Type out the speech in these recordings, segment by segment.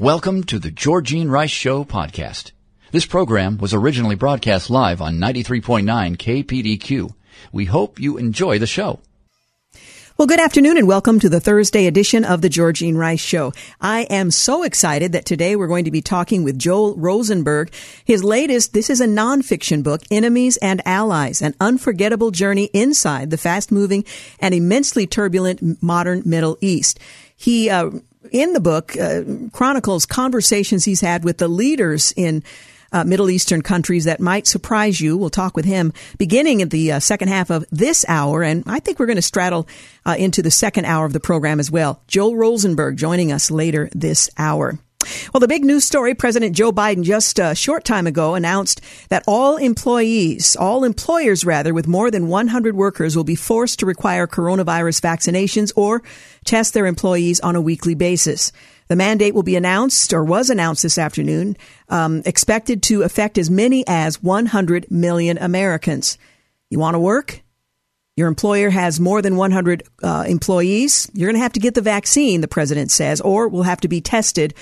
Welcome to the Georgene Rice Show podcast. This program was originally broadcast live on 93.9 KPDQ. We hope you enjoy the show. Well, good afternoon and welcome to the Thursday edition of the Georgene Rice Show. I am so excited that today we're going to be talking with Joel Rosenberg. His latest, this is a nonfiction book, Enemies and Allies, an unforgettable journey inside the fast moving and immensely turbulent modern Middle East. He, uh, in the book uh, chronicles conversations he's had with the leaders in uh, Middle Eastern countries that might surprise you. We'll talk with him beginning at the uh, second half of this hour, and I think we're going to straddle uh, into the second hour of the program as well. Joel Rosenberg joining us later this hour. Well, the big news story President Joe Biden just a short time ago announced that all employees, all employers rather, with more than 100 workers will be forced to require coronavirus vaccinations or test their employees on a weekly basis. The mandate will be announced or was announced this afternoon, um, expected to affect as many as 100 million Americans. You want to work? Your employer has more than 100 uh, employees. You're going to have to get the vaccine, the president says, or will have to be tested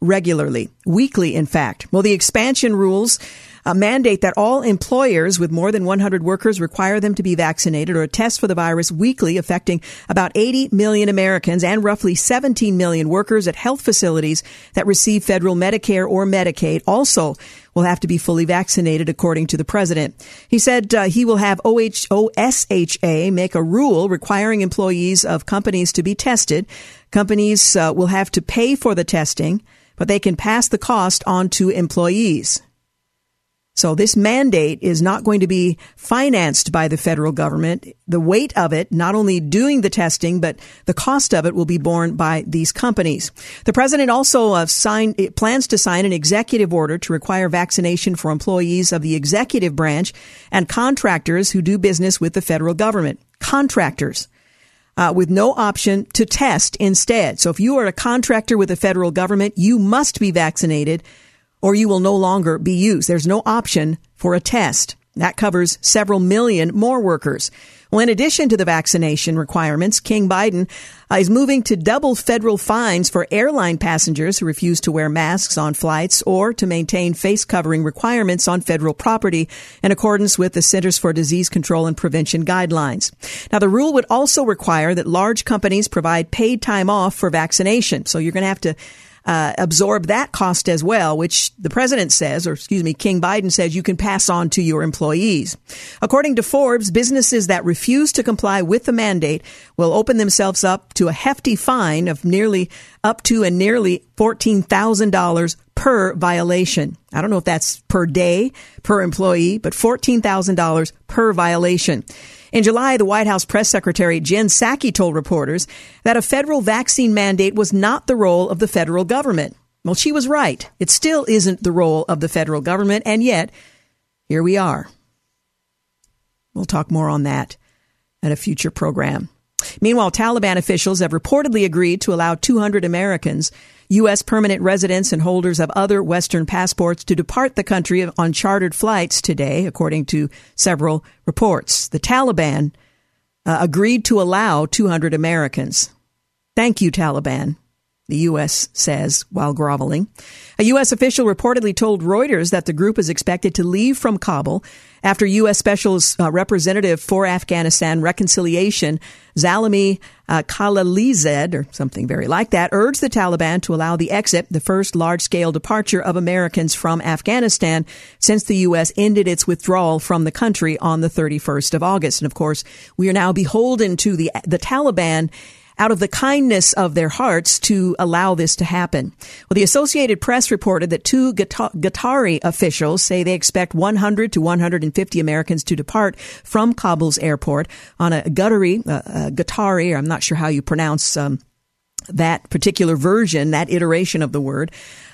regularly, weekly, in fact. Well, the expansion rules uh, mandate that all employers with more than 100 workers require them to be vaccinated or test for the virus weekly, affecting about 80 million Americans and roughly 17 million workers at health facilities that receive federal Medicare or Medicaid. Also, will have to be fully vaccinated, according to the president. He said uh, he will have OH, OSHA make a rule requiring employees of companies to be tested. Companies uh, will have to pay for the testing but they can pass the cost on to employees. So this mandate is not going to be financed by the federal government. The weight of it, not only doing the testing, but the cost of it will be borne by these companies. The president also uh, signed, plans to sign an executive order to require vaccination for employees of the executive branch and contractors who do business with the federal government. Contractors uh, with no option to test instead. So if you are a contractor with the federal government, you must be vaccinated or you will no longer be used. There's no option for a test. That covers several million more workers. Well, in addition to the vaccination requirements, King Biden uh, is moving to double federal fines for airline passengers who refuse to wear masks on flights or to maintain face covering requirements on federal property in accordance with the Centers for Disease Control and Prevention guidelines. Now, the rule would also require that large companies provide paid time off for vaccination. So you're going to have to uh, absorb that cost as well, which the president says, or excuse me, King Biden says you can pass on to your employees. According to Forbes, businesses that refuse to comply with the mandate will open themselves up to a hefty fine of nearly up to and nearly $14,000 per violation. I don't know if that's per day, per employee, but $14,000 per violation. In July, the White House press secretary Jen Psaki told reporters that a federal vaccine mandate was not the role of the federal government. Well, she was right. It still isn't the role of the federal government, and yet, here we are. We'll talk more on that at a future program. Meanwhile, Taliban officials have reportedly agreed to allow 200 Americans U.S. permanent residents and holders of other Western passports to depart the country on chartered flights today, according to several reports. The Taliban uh, agreed to allow 200 Americans. Thank you, Taliban the U.S. says while groveling. A U.S. official reportedly told Reuters that the group is expected to leave from Kabul after U.S. Special uh, Representative for Afghanistan Reconciliation, Zalmay uh, Khalilzad, or something very like that, urged the Taliban to allow the exit, the first large-scale departure of Americans from Afghanistan since the U.S. ended its withdrawal from the country on the 31st of August. And of course, we are now beholden to the, the Taliban out of the kindness of their hearts to allow this to happen. Well, the Associated Press reported that two Qatari officials say they expect 100 to 150 Americans to depart from Kabul's airport on a Qatari, uh, uh, Qatari, I'm not sure how you pronounce um, that particular version, that iteration of the word,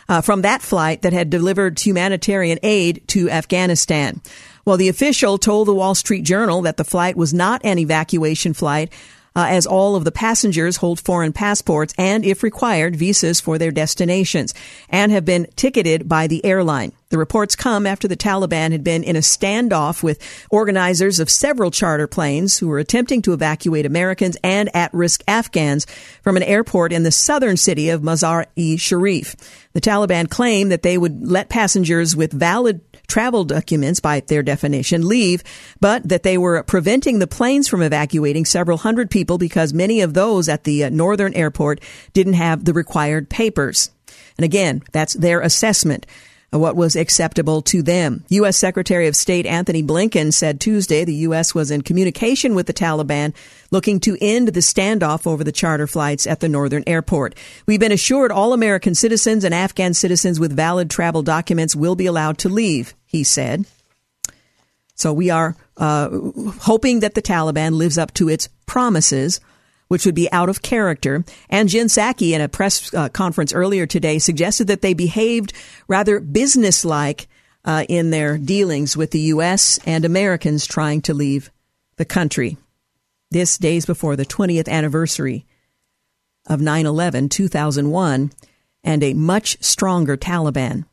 uh, from that flight that had delivered humanitarian aid to Afghanistan. Well, the official told the Wall Street Journal that the flight was not an evacuation flight, uh, as all of the passengers hold foreign passports and, if required, visas for their destinations and have been ticketed by the airline. The reports come after the Taliban had been in a standoff with organizers of several charter planes who were attempting to evacuate Americans and at-risk Afghans from an airport in the southern city of Mazar-e Sharif. The Taliban claimed that they would let passengers with valid travel documents by their definition leave, but that they were preventing the planes from evacuating several hundred people because many of those at the uh, northern airport didn't have the required papers. And again, that's their assessment what was acceptable to them. U.S. Secretary of State Antony Blinken said Tuesday the U.S. was in communication with the Taliban looking to end the standoff over the charter flights at the northern airport. We've been assured all American citizens and Afghan citizens with valid travel documents will be allowed to leave, he said. So we are uh, hoping that the Taliban lives up to its promises which would be out of character. And Jen Psaki, in a press uh, conference earlier today, suggested that they behaved rather businesslike uh, in their dealings with the U.S. and Americans trying to leave the country. This days before the 20th anniversary of 9 11, 2001, and a much stronger Taliban.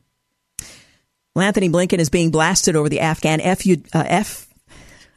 Well, Antony Blinken is being blasted over the Afghan FU, uh, F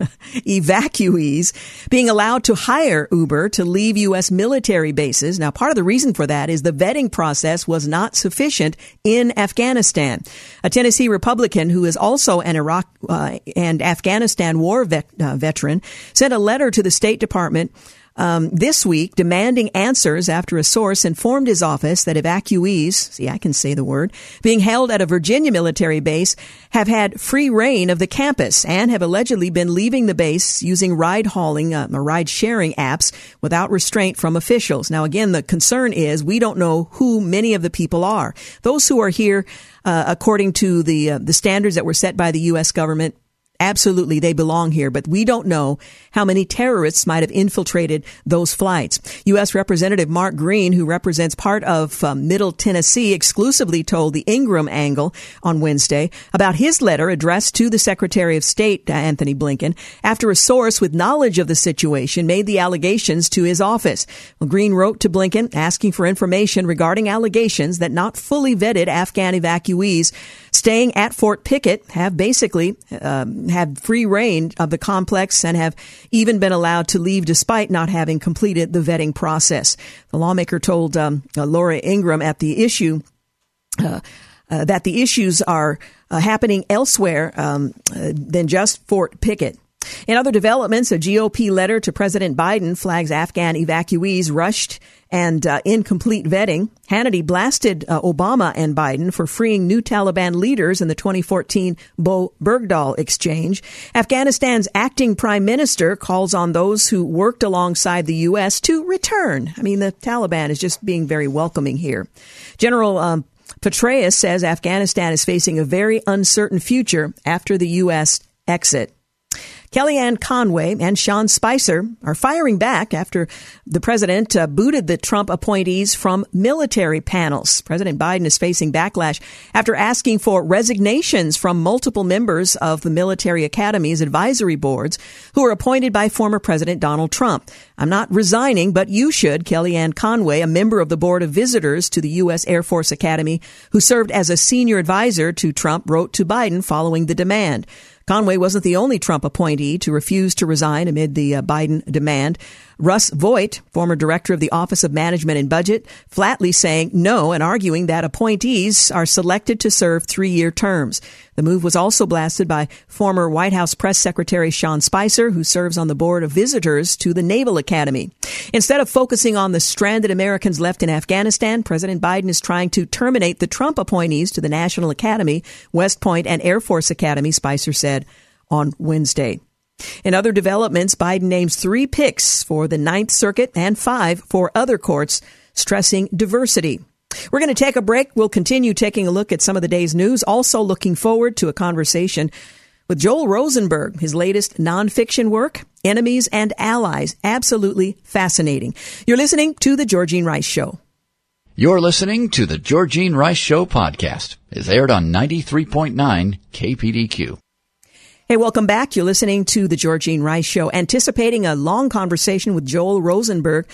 evacuees being allowed to hire Uber to leave U.S. military bases. Now, part of the reason for that is the vetting process was not sufficient in Afghanistan. A Tennessee Republican who is also an Iraq uh, and Afghanistan war vet, uh, veteran sent a letter to the State Department um, this week demanding answers after a source informed his office that evacuees, see, I can say the word, being held at a Virginia military base have had free rein of the campus and have allegedly been leaving the base using ride hauling, uh, ride sharing apps without restraint from officials. Now, again, the concern is we don't know who many of the people are. Those who are here, uh, according to the uh, the standards that were set by the U.S. government, Absolutely, they belong here, but we don't know how many terrorists might have infiltrated those flights. U.S. Representative Mark Green, who represents part of um, Middle Tennessee, exclusively told the Ingraham Angle on Wednesday about his letter addressed to the Secretary of State, Antony Blinken, after a source with knowledge of the situation made the allegations to his office. Well, Green wrote to Blinken asking for information regarding allegations that not fully vetted Afghan evacuees staying at Fort Pickett have basically um, had free rein of the complex and have even been allowed to leave despite not having completed the vetting process. The lawmaker told um, uh, Laura Ingraham at the issue. Uh, uh, that the issues are uh, happening elsewhere um, uh, than just Fort Pickett. In other developments, a GOP letter to President Biden flags Afghan evacuees rushed and uh, incomplete vetting. Hannity blasted uh, Obama and Biden for freeing new Taliban leaders in the 2014 Bo Bergdahl exchange. Afghanistan's acting prime minister calls on those who worked alongside the U.S. to return. I mean, the Taliban is just being very welcoming here. General um, Petraeus says Afghanistan is facing a very uncertain future after the U.S. exit. Kellyanne Conway and Sean Spicer are firing back after the president uh, booted the Trump appointees from military panels. President Biden is facing backlash after asking for resignations from multiple members of the military academy's advisory boards who were appointed by former President Donald Trump. I'm not resigning, but you should, Kellyanne Conway, a member of the board of visitors to the U.S. Air Force Academy, who served as a senior advisor to Trump, wrote to Biden following the demand. Conway wasn't the only Trump appointee to refuse to resign amid the uh, Biden demand. Russ Vought, former director of the Office of Management and Budget, flatly saying no and arguing that appointees are selected to serve three year terms. The move was also blasted by former White House press secretary Sean Spicer, who serves on the board of visitors to the Naval Academy. Instead of focusing on the stranded Americans left in Afghanistan, President Biden is trying to terminate the Trump appointees to the National Academy, West Point, and Air Force Academy, Spicer said on Wednesday. In other developments, Biden names three picks for the Ninth Circuit and five for other courts, stressing diversity. We're going to take a break. We'll continue taking a look at some of the day's news, also looking forward to a conversation with Joel Rosenberg, his latest nonfiction work, Enemies and Allies. Absolutely fascinating. You're listening to The Georgene Rice Show. You're listening to The Georgene Rice Show podcast. It's aired on 93.9 KPDQ. Hey, welcome back. You're listening to The Georgene Rice Show, anticipating a long conversation with Joel Rosenberg,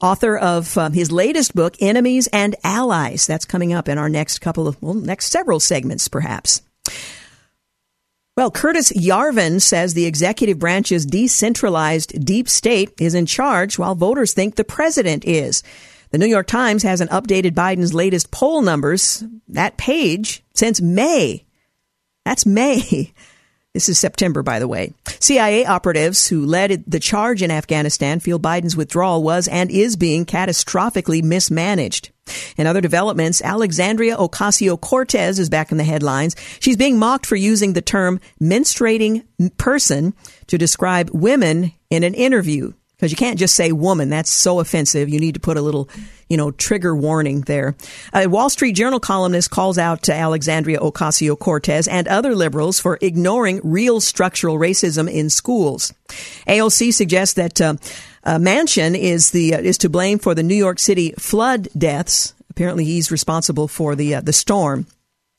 author of um, his latest book, Enemies and Allies. That's coming up in our next couple of, well, next several segments, perhaps. Well, Curtis Yarvin says the executive branch's decentralized deep state is in charge while voters think the president is. The New York Times hasn't updated Biden's latest poll numbers. That page since May. That's May. This is September, by the way. CIA operatives who led the charge in Afghanistan feel Biden's withdrawal was and is being catastrophically mismanaged. In other developments, Alexandria Ocasio Cortez is back in the headlines. She's being mocked for using the term menstruating person to describe women in an interview because you can't just say woman. That's so offensive. You need to put a little, you know, trigger warning there. A Wall Street Journal columnist calls out to Alexandria Ocasio Cortez and other liberals for ignoring real structural racism in schools. AOC suggests that uh, uh, Manchin is the uh, is to blame for the New York City flood deaths. Apparently, he's responsible for the uh, the storm.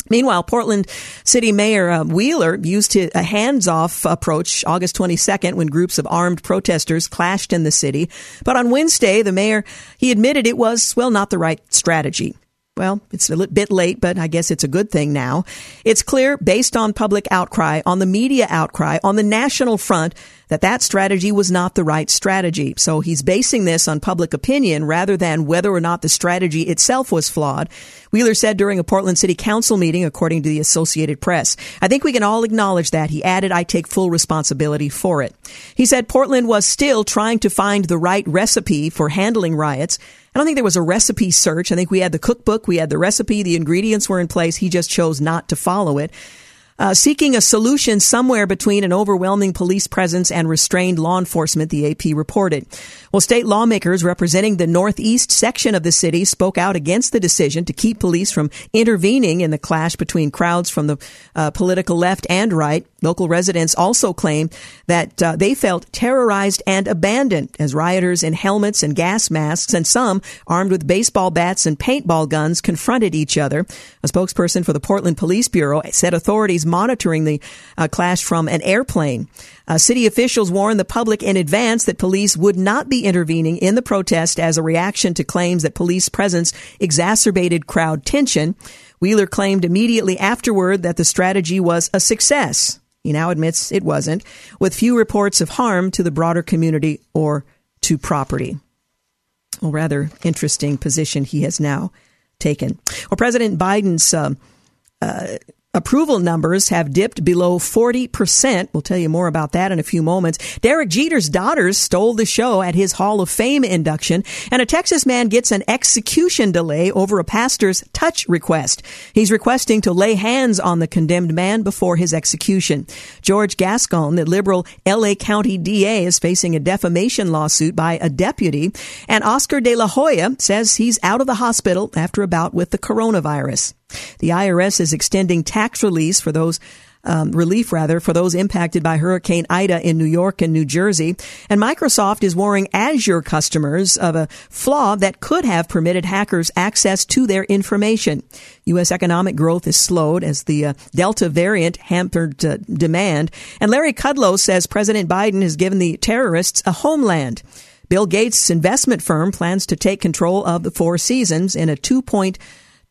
Meanwhile, Portland City Mayor uh, Wheeler used a hands-off approach August 22nd when groups of armed protesters clashed in the city. But on Wednesday, the mayor, he admitted it was, well, not the right strategy. Well, it's a bit late, but I guess it's a good thing now. It's clear, based on public outcry, on the media outcry, on the national front, that that strategy was not the right strategy. So he's basing this on public opinion rather than whether or not the strategy itself was flawed. Wheeler said during a Portland City Council meeting, according to the Associated Press. I think we can all acknowledge that. He added, I take full responsibility for it. He said Portland was still trying to find the right recipe for handling riots. I don't think there was a recipe search. I think we had the cookbook, we had the recipe, the ingredients were in place. He just chose not to follow it uh, seeking a solution somewhere between an overwhelming police presence and restrained law enforcement, the AP reported. Well, state lawmakers representing the northeast section of the city spoke out against the decision to keep police from intervening in the clash between crowds from the uh, political left and right. Local residents also claim that uh, they felt terrorized and abandoned as rioters in helmets and gas masks and some armed with baseball bats and paintball guns confronted each other. A spokesperson for the Portland Police Bureau said authorities monitoring the uh, clash from an airplane. Uh, city officials warned the public in advance that police would not be intervening in the protest as a reaction to claims that police presence exacerbated crowd tension. Wheeler claimed immediately afterward that the strategy was a success. He now admits it wasn't, with few reports of harm to the broader community or to property. A rather interesting position he has now taken. Well, President Biden's uh, uh, Approval numbers have dipped below 40%. We'll tell you more about that in a few moments. Derek Jeter's daughters stole the show at his Hall of Fame induction, and a Texas man gets an execution delay over a pastor's touch request. He's requesting to lay hands on the condemned man before his execution. George Gascon, the liberal LA County DA, is facing a defamation lawsuit by a deputy, and Oscar de la Hoya says he's out of the hospital after a bout with the coronavirus. The IRS is extending tax release for those um, relief rather for those impacted by Hurricane Ida in New York and New Jersey. And Microsoft is warning Azure customers of a flaw that could have permitted hackers access to their information. U.S. economic growth is slowed as the uh, Delta variant hampered uh, demand. And Larry Kudlow says President Biden has given the terrorists a homeland. Bill Gates' investment firm plans to take control of the Four Seasons in a two point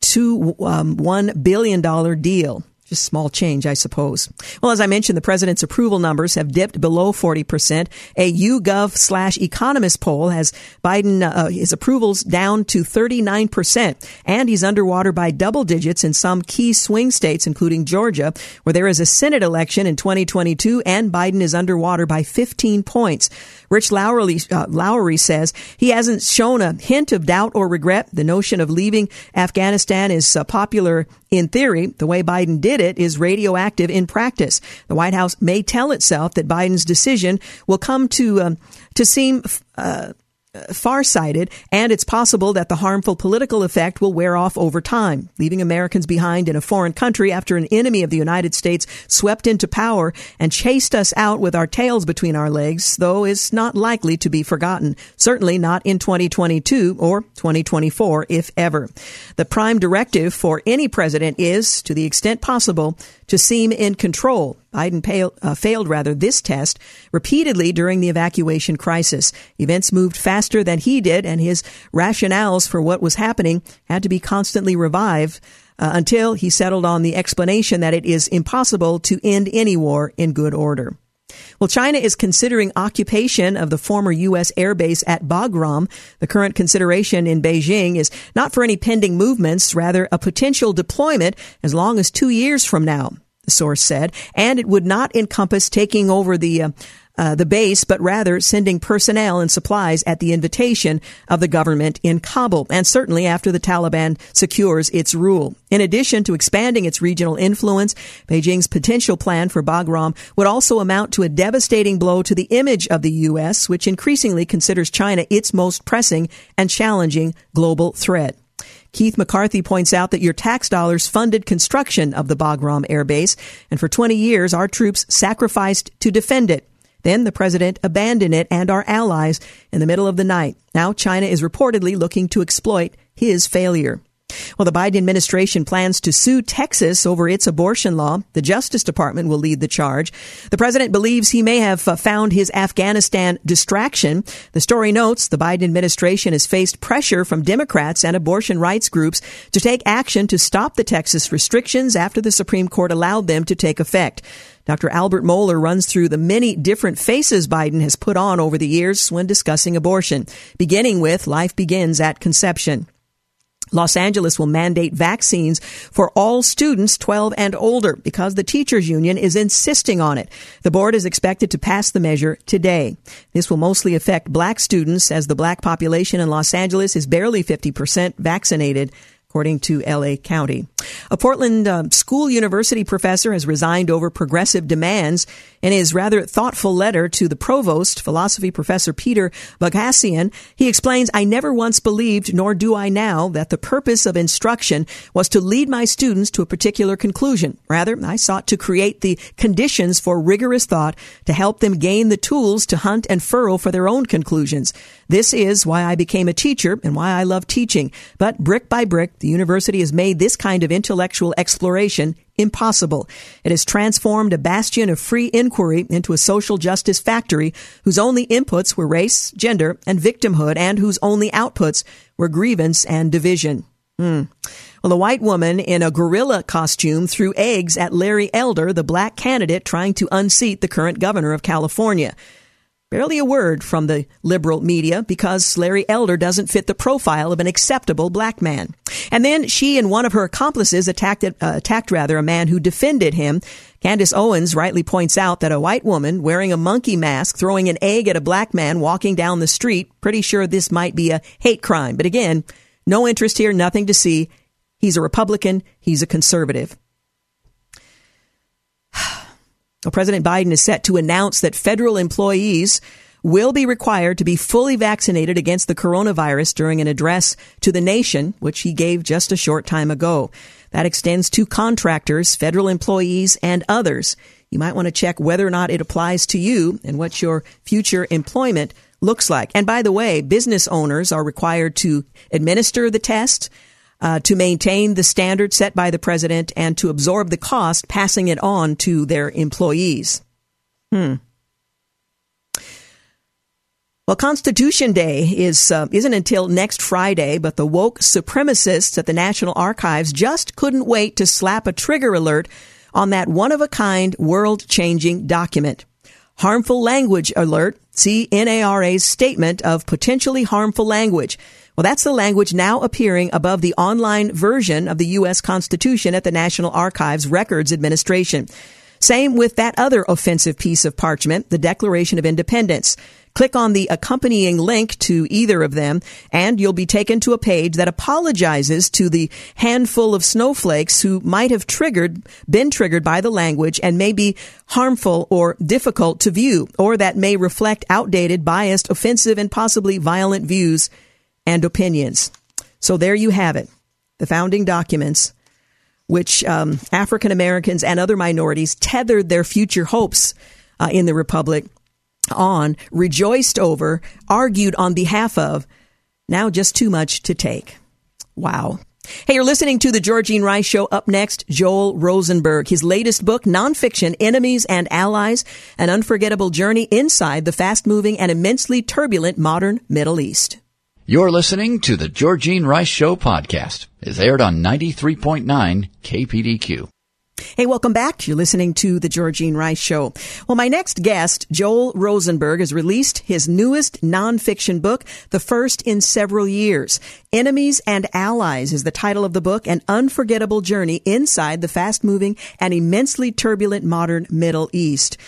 two um, one billion dollar deal. Just small change, I suppose. Well, as I mentioned, the president's approval numbers have dipped below 40%. A YouGov slash economist poll has Biden, uh, his approvals down to 39%. And he's underwater by double digits in some key swing states, including Georgia, where there is a Senate election in 2022 and Biden is underwater by 15 points. Rich Lowry, uh, Lowry says he hasn't shown a hint of doubt or regret. The notion of leaving Afghanistan is uh, popular in theory. The way Biden did it is radioactive in practice. The White House may tell itself that Biden's decision will come to um, to seem uh, farsighted, and it's possible that the harmful political effect will wear off over time, leaving Americans behind in a foreign country after an enemy of the United States swept into power and chased us out with our tails between our legs, though is not likely to be forgotten. Certainly not in 2022 or 2024, if ever. The prime directive for any president is, to the extent possible, to seem in control. Biden pale, uh, failed rather this test repeatedly during the evacuation crisis. Events moved faster than he did, and his rationales for what was happening had to be constantly revived. Uh, until he settled on the explanation that it is impossible to end any war in good order. Well, China is considering occupation of the former U.S. airbase at Bagram. The current consideration in Beijing is not for any pending movements, rather a potential deployment as long as two years from now, the source said, and it would not encompass taking over the uh, uh, the base, but rather sending personnel and supplies at the invitation of the government in Kabul, and certainly after the Taliban secures its rule. In addition to expanding its regional influence, Beijing's potential plan for Bagram would also amount to a devastating blow to the image of the U.S., which increasingly considers China its most pressing and challenging global threat. Keith McCarthy points out that your tax dollars funded construction of the Bagram Air Base, and for 20 years our troops sacrificed to defend it. Then the president abandoned it and our allies in the middle of the night. Now China is reportedly looking to exploit his failure. Well, the Biden administration plans to sue Texas over its abortion law. The Justice Department will lead the charge. The president believes he may have uh, found his Afghanistan distraction. The story notes the Biden administration has faced pressure from Democrats and abortion rights groups to take action to stop the Texas restrictions after the Supreme Court allowed them to take effect. Dr. Albert Mohler runs through the many different faces Biden has put on over the years when discussing abortion, beginning with life begins at conception. Los Angeles will mandate vaccines for all students 12 and older because the teachers union is insisting on it. The board is expected to pass the measure today. This will mostly affect black students as the black population in Los Angeles is barely 50% vaccinated according to LA County. A Portland uh, school university professor has resigned over progressive demands. In his rather thoughtful letter to the provost, philosophy professor Peter Boghossian, he explains, I never once believed, nor do I now, that the purpose of instruction was to lead my students to a particular conclusion. Rather, I sought to create the conditions for rigorous thought to help them gain the tools to hunt and furrow for their own conclusions. This is why I became a teacher and why I love teaching. But brick by brick, the university has made this kind of intellectual exploration impossible. It has transformed a bastion of free inquiry into a social justice factory whose only inputs were race, gender, and victimhood, and whose only outputs were grievance and division. Hmm. Well, a white woman in a gorilla costume threw eggs at Larry Elder, the black candidate trying to unseat the current governor of California. Barely a word from the liberal media because Larry Elder doesn't fit the profile of an acceptable black man. And then she and one of her accomplices attacked, uh, attacked rather a man who defended him. Candace Owens rightly points out that a white woman wearing a monkey mask throwing an egg at a black man walking down the street, pretty sure this might be a hate crime. But again, no interest here, nothing to see. He's a Republican. He's a conservative. Well, President Biden is set to announce that federal employees will be required to be fully vaccinated against the coronavirus during an address to the nation, which he gave just a short time ago. That extends to contractors, federal employees, and others. You might want to check whether or not it applies to you and what your future employment looks like. And by the way, business owners are required to administer the test, uh, to maintain the standard set by the president and to absorb the cost, passing it on to their employees. Hmm. Well, Constitution Day is uh, isn't until next Friday, but the woke supremacists at the National Archives just couldn't wait to slap a trigger alert on that one of a kind, world changing document. Harmful language alert. See NARA's statement of potentially harmful language. Well, that's the language now appearing above the online version of the U.S. Constitution at the National Archives Records Administration. Same with that other offensive piece of parchment, the Declaration of Independence. Click on the accompanying link to either of them and you'll be taken to a page that apologizes to the handful of snowflakes who might have triggered, been triggered by the language and may be harmful or difficult to view or that may reflect outdated, biased, offensive, and possibly violent views and opinions. So there you have it. The founding documents which um, African Americans and other minorities tethered their future hopes uh, in the republic on, rejoiced over, argued on behalf of. Now just too much to take. Wow. Hey, you're listening to the Georgene Rice Show. Up next, Joel Rosenberg. His latest book, nonfiction, Enemies and Allies, An Unforgettable Journey Inside the Fast Moving and Immensely Turbulent Modern Middle East. You're listening to the Georgene Rice Show podcast. It's aired on 93.9 KPDQ. Hey, welcome back. You're listening to the Georgene Rice Show. Well, my next guest, Joel Rosenberg, has released his newest nonfiction book, the first in several years. Enemies and Allies is the title of the book, an unforgettable journey inside the fast moving and immensely turbulent modern Middle East.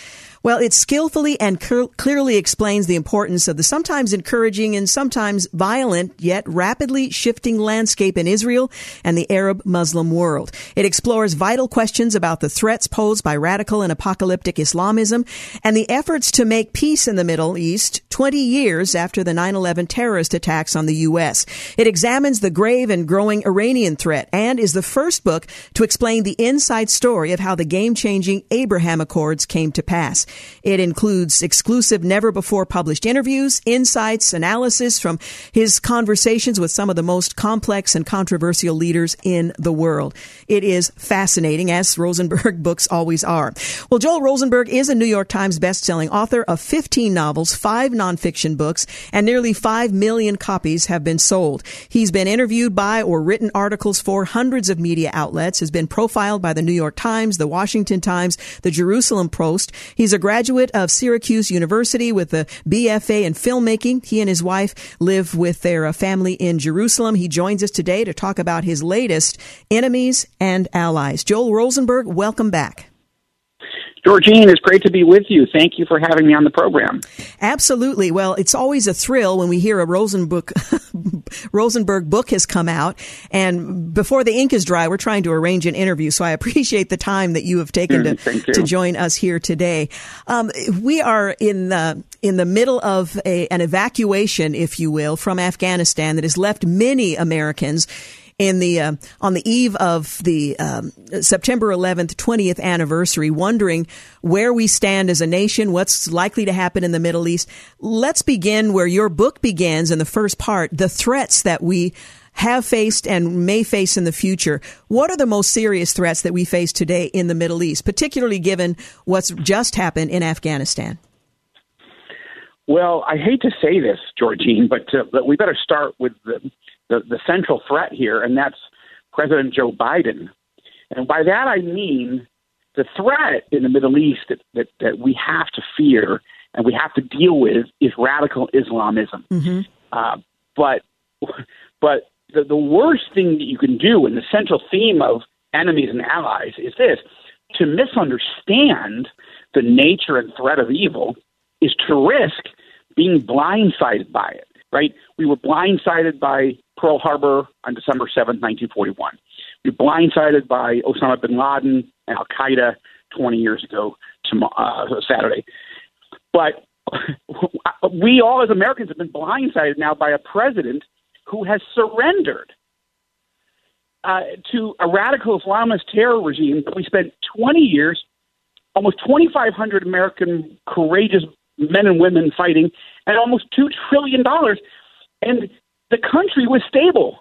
Well, it skillfully and clearly explains the importance of the sometimes encouraging and sometimes violent yet rapidly shifting landscape in Israel and the Arab Muslim world. It explores vital questions about the threats posed by radical and apocalyptic Islamism and the efforts to make peace in the Middle East 20 years after the 9-11 terrorist attacks on the U.S. It examines the grave and growing Iranian threat and is the first book to explain the inside story of how the game-changing Abraham Accords came to pass. It includes exclusive, never before published interviews, insights, analysis from his conversations with some of the most complex and controversial leaders in the world. It is fascinating, as Rosenberg books always are. Well, Joel Rosenberg is a New York Times bestselling author of 15 novels, five nonfiction books, and nearly 5 million copies have been sold. He's been interviewed by or written articles for hundreds of media outlets, has been profiled by the New York Times, the Washington Times, the Jerusalem Post. He's a graduate of Syracuse University with a BFA in filmmaking. He and his wife live with their uh, family in Jerusalem. He joins us today to talk about his latest, Enemies and Allies. Joel Rosenberg, welcome back. Georgene, it's great to be with you. Thank you for having me on the program. Absolutely. Well, it's always a thrill when we hear a Rosenberg, Rosenberg book has come out. And before the ink is dry, we're trying to arrange an interview. So I appreciate the time that you have taken mm, to, to join us here today. Um, we are in the, in the middle of a, an evacuation, if you will, from Afghanistan that has left many Americans in the uh, on the eve of the um, September 11th 20th anniversary, wondering where we stand as a nation, what's likely to happen in the Middle East. Let's begin where your book begins in the first part, the threats that we have faced and may face in the future. What are the most serious threats that we face today in the Middle East, particularly given what's just happened in Afghanistan? Well, I hate to say this, Georgene, but, uh, but we better start with the the, the central threat here, and that's President Joe Biden. And by that I mean the threat in the Middle East that, that, that we have to fear and we have to deal with is radical Islamism. Mm-hmm. Uh, but but the, the worst thing that you can do, and the central theme of enemies and allies, is this: to misunderstand the nature and threat of evil is to risk being blindsided by it. Right? We were blindsided by Pearl Harbor on December 7, 1941. We were blindsided by Osama bin Laden and Al Qaeda 20 years ago to, uh, Saturday. But we all as Americans have been blindsided now by a president who has surrendered uh, to a radical Islamist terror regime we spent 20 years, almost 2,500 American courageous men and women fighting, and almost $2 trillion. And the country was stable.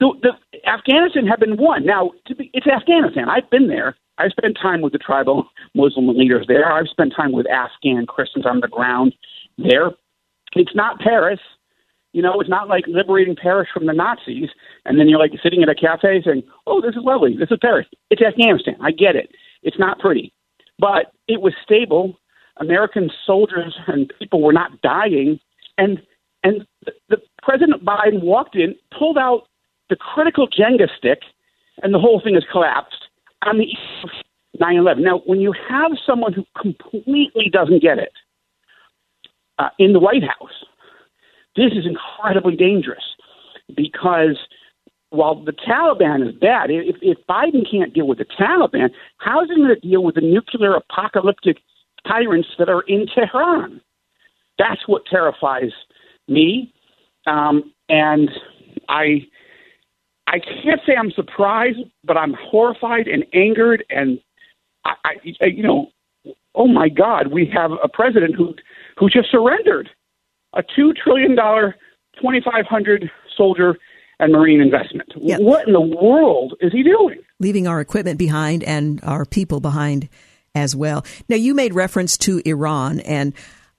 The, the Afghanistan had been won. Now, be, it's Afghanistan. I've been there. I've spent time with the tribal Muslim leaders there. I've spent time with Afghan Christians on the ground there. It's not Paris. You know, it's not like liberating Paris from the Nazis, and then you're like sitting at a cafe saying, "Oh, this is lovely. This is Paris." It's Afghanistan. I get it. It's not pretty, but it was stable. American soldiers and people were not dying, and and the, the President Biden walked in, pulled out the critical Jenga stick, and the whole thing has collapsed on the eve 9 11. Now, when you have someone who completely doesn't get it uh, in the White House, this is incredibly dangerous because while the Taliban is bad, if, if Biden can't deal with the Taliban, how is he going to deal with the nuclear apocalyptic tyrants that are in Tehran? That's what terrifies me. Um, and I I can't say I'm surprised, but I'm horrified and angered, and I, I you know, oh my God, we have a president who who just surrendered a two trillion dollar, twenty five hundred soldier and marine investment. Yep. What in the world is he doing? Leaving our equipment behind and our people behind as well. Now, you made reference to Iran and.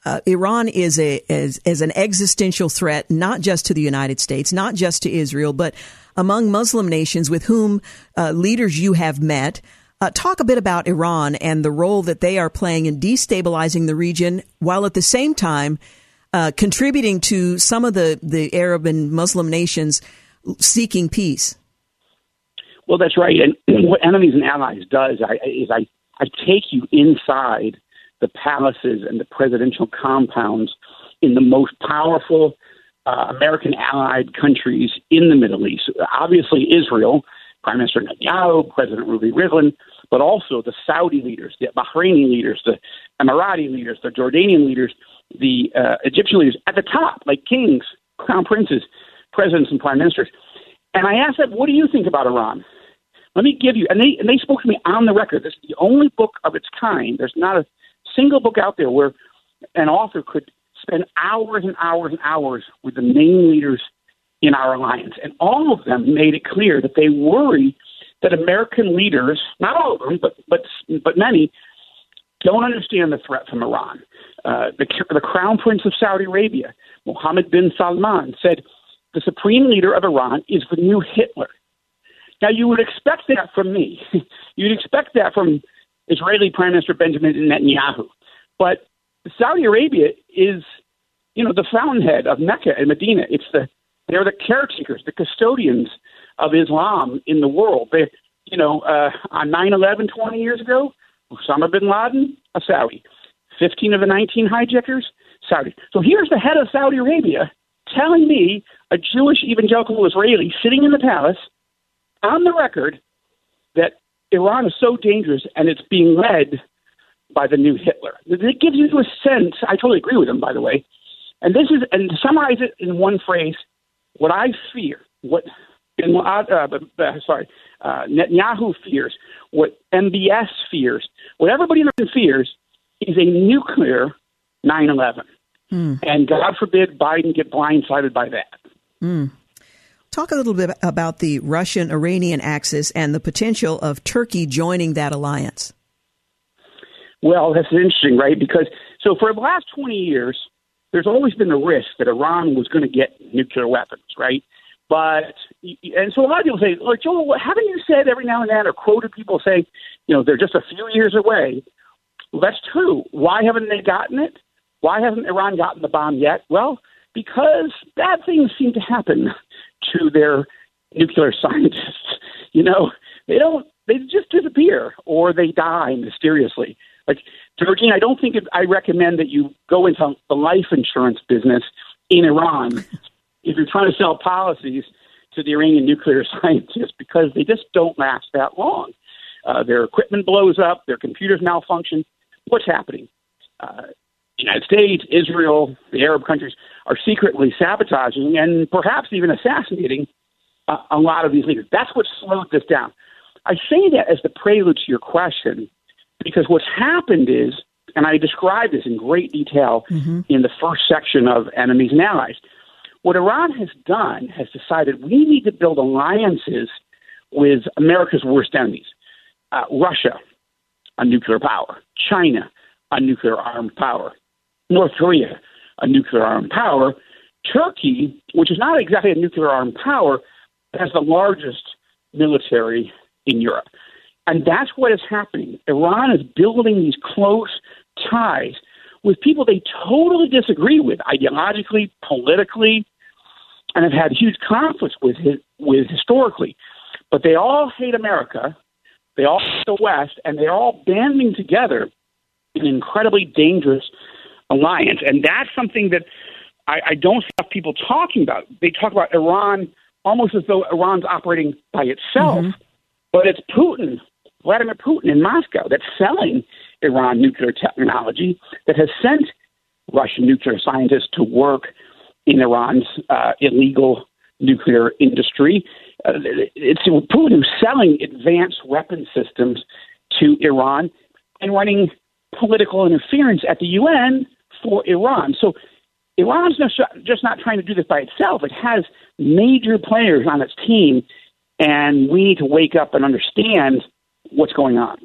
Uh, Iran is a is, is an existential threat, not just to the United States, not just to Israel, but among Muslim nations with whom uh, leaders you have met. Uh, talk a bit about Iran and the role that they are playing in destabilizing the region, while at the same time uh, contributing to some of the, the Arab and Muslim nations seeking peace. Well, that's right. And what Enemies and Allies does I, is I, I take you inside the palaces and the presidential compounds in the most powerful uh, American allied countries in the Middle East. Obviously, Israel, Prime Minister Netanyahu, President Ruvi Rivlin, but also the Saudi leaders, the Bahraini leaders, the Emirati leaders, the Jordanian leaders, the uh, Egyptian leaders at the top, like kings, crown princes, presidents, and prime ministers. And I asked them, "What do you think about Iran?" Let me give you, and they and they spoke to me on the record. This is the only book of its kind. There's not a single book out there where an author could spend hours and hours and hours with the main leaders in our alliance, and all of them made it clear that they worry that American leaders, not all of them, but but but many, don't understand the threat from Iran. Uh, the, the Crown Prince of Saudi Arabia, Mohammed bin Salman, said the supreme leader of Iran is the new Hitler. Now, you would expect that from me. You'd expect that from Israeli Prime Minister Benjamin Netanyahu. But Saudi Arabia is, you know, the fountainhead of Mecca and Medina. It's the they're the caretakers, the custodians of Islam in the world. They, you know, uh, on 9/11 20 years ago, Osama bin Laden, a Saudi. 15 of the 19 hijackers, Saudi. So here's the head of Saudi Arabia telling me, a Jewish evangelical Israeli sitting in the palace, on the record, that Iran is so dangerous and it's being led by the new Hitler. It gives you a sense. I totally agree with him, by the way. And this is, and to summarize it in one phrase, what I fear, what uh, uh, uh, sorry, uh, Netanyahu fears, what MBS fears, what everybody in the fears is a nuclear 9 11. Mm. And God forbid Biden get blindsided by that. Mm. Talk a little bit about the Russian Iranian axis and the potential of Turkey joining that alliance. Well, that's interesting, right? Because so for the last 20 years, there's always been the risk that Iran was going to get nuclear weapons, right? But and so a lot of people say, "Look, Joel, haven't you said every now and then, or quoted people saying, you know, they're just a few years away?" Well, that's true. Why haven't they gotten it? Why hasn't Iran gotten the bomb yet? Well, because bad things seem to happen to their nuclear scientists. You know, they don't, they just disappear or they die mysteriously. Like, Georgene, I don't think it, I recommend that you go into the life insurance business in Iran if you're trying to sell policies to the Iranian nuclear scientists because they just don't last that long. Uh, their equipment blows up, their computers malfunction, what's happening. Uh, United States, Israel, the Arab countries are secretly sabotaging and perhaps even assassinating uh, a lot of these leaders. That's what slowed this down. I say that as the prelude to your question because what's happened is, and I describe this in great detail mm-hmm. in the first section of Enemies and Allies. What Iran has done has decided we need to build alliances with America's worst enemies uh, Russia, a nuclear power, China, a nuclear armed power, North Korea, a nuclear armed power, Turkey, which is not exactly a nuclear armed power, has the largest military in Europe. And that's what is happening. Iran is building these close ties with people they totally disagree with ideologically, politically, and have had huge conflicts with with historically. But they all hate America they all hate the West, and they're all banding together in an incredibly dangerous alliance. And that's something that I, I don't see people talking about. They talk about Iran almost as though Iran's operating by itself, mm-hmm. but it's Putin, Vladimir Putin in Moscow, that's selling Iran nuclear technology, that has sent Russian nuclear scientists to work in Iran's uh, illegal nuclear industry. Uh, it's Putin who's selling advanced weapon systems to Iran and running political interference at the UN for Iran. So Iran's just not trying to do this by itself. It has major players on its team, and we need to wake up and understand what's going on.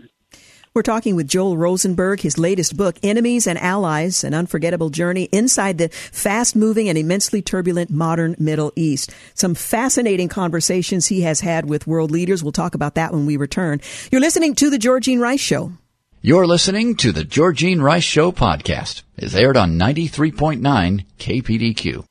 We're talking with Joel Rosenberg, his latest book, Enemies and Allies An Unforgettable Journey Inside the Fast Moving and Immensely Turbulent Modern Middle East. Some fascinating conversations he has had with world leaders. We'll talk about that when we return. You're listening to The Georgene Rice Show. You're listening to The Georgene Rice Show podcast. It's aired on 93.9 KPDQ.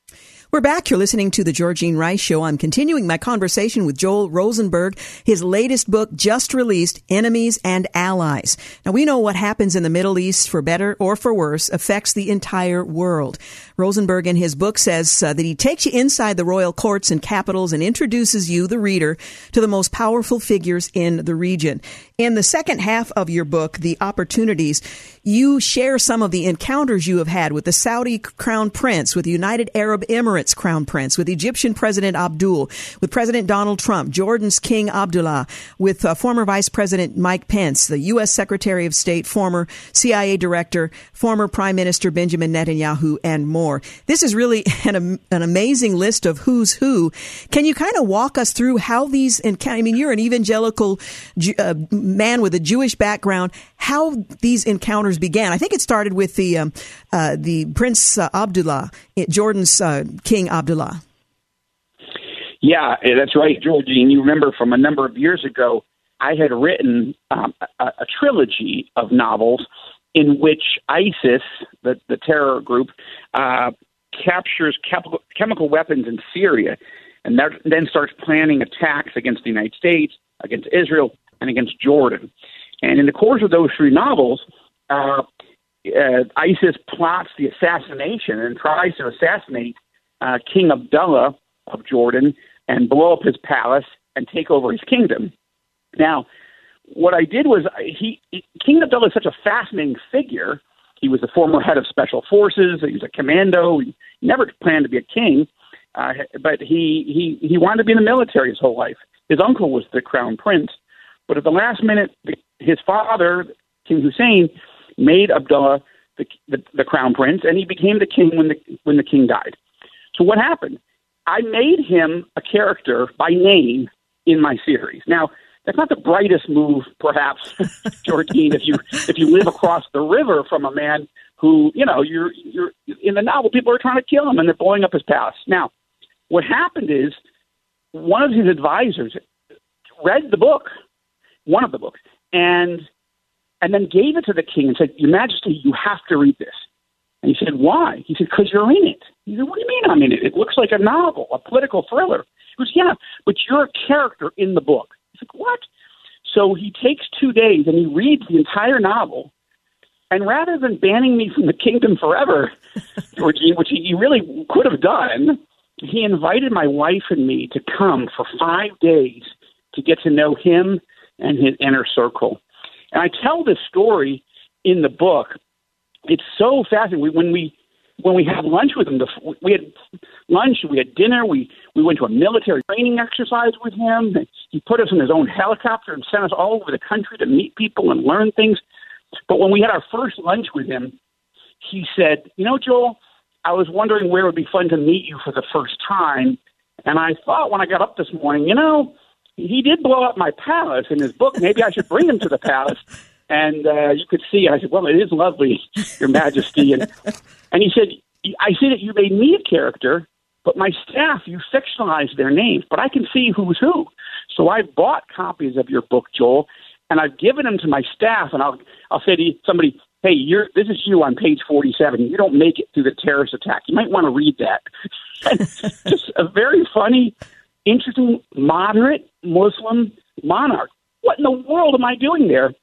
We're back. You're listening to the Georgene Rice Show. I'm continuing my conversation with Joel Rosenberg. His latest book just released, Enemies and Allies. Now we know what happens in the Middle East, for better or for worse, affects the entire world. Rosenberg in his book says uh, that he takes you inside the royal courts and capitals and introduces you, the reader, to the most powerful figures in the region. In the second half of your book, The Opportunities, you share some of the encounters you have had with the Saudi crown prince, with the United Arab Emirates crown prince, with Egyptian President Abdul, with President Donald Trump, Jordan's King Abdullah, with uh, former Vice President Mike Pence, the U.S. Secretary of State, former CIA Director, former Prime Minister Benjamin Netanyahu, and more. This is really an, an amazing list of who's who. Can you kind of walk us through how these I mean, you're an evangelical uh, man with a Jewish background, how these encounters began. I think it started with the um, uh, the Prince uh, Abdullah, Jordan's uh, King Abdullah. Yeah, that's right, Georgene. You remember from a number of years ago, I had written um, a, a trilogy of novels in which ISIS, the, the terror group, uh, captures chemical, chemical weapons in Syria and that, then starts planning attacks against the United States, against Israel, and against Jordan. And in the course of those three novels, uh, uh, ISIS plots the assassination and tries to assassinate uh, King Abdullah of Jordan and blow up his palace and take over his kingdom. Now, what I did was he, he King Abdullah is such a fascinating figure. He was the former head of special forces. He was a commando. He never planned to be a king, uh, but he he he wanted to be in the military his whole life. His uncle was the crown prince, but at the last minute, his father, King Hussein, made Abdullah the, the, the crown prince, and he became the king when the when the king died. So what happened? I made him a character by name in my series. Now that's not the brightest move, perhaps, Georgene. if you if you live across the river from a man who you know you're you're in the novel, people are trying to kill him and they're blowing up his palace. Now, what happened is one of his advisors read the book, one of the books, and and then gave it to the king and said, Your Majesty, you have to read this. And he said, Why? He said, Because you're in it. He said, What do you mean I'm in it? It looks like a novel, a political thriller. He goes, Yeah, but you're a character in the book. He's like, What? So he takes two days and he reads the entire novel. And rather than banning me from the kingdom forever, Georgene, which he really could have done, he invited my wife and me to come for five days to get to know him and his inner circle. And I tell this story in the book. It's so fascinating. We, when we when we had lunch with him, we had lunch, we had dinner, we we went to a military training exercise with him. He put us in his own helicopter and sent us all over the country to meet people and learn things. But when we had our first lunch with him, he said, "You know, Joel, I was wondering where it would be fun to meet you for the first time." And I thought when I got up this morning, you know, he did blow up my palace in his book. Maybe I should bring him to the palace. And uh, you could see, I said, well, it is lovely, Your Majesty. And, and he said, I see that you made me a character, but my staff, you fictionalized their names, but I can see who's who. So I've bought copies of your book, Joel, and I've given them to my staff, and I'll I'll say to somebody, hey, you're this is you on page forty seven. You don't make it through the terrorist attack. You might want to read that. just a very funny interesting moderate Muslim monarch. what in the world am I doing there?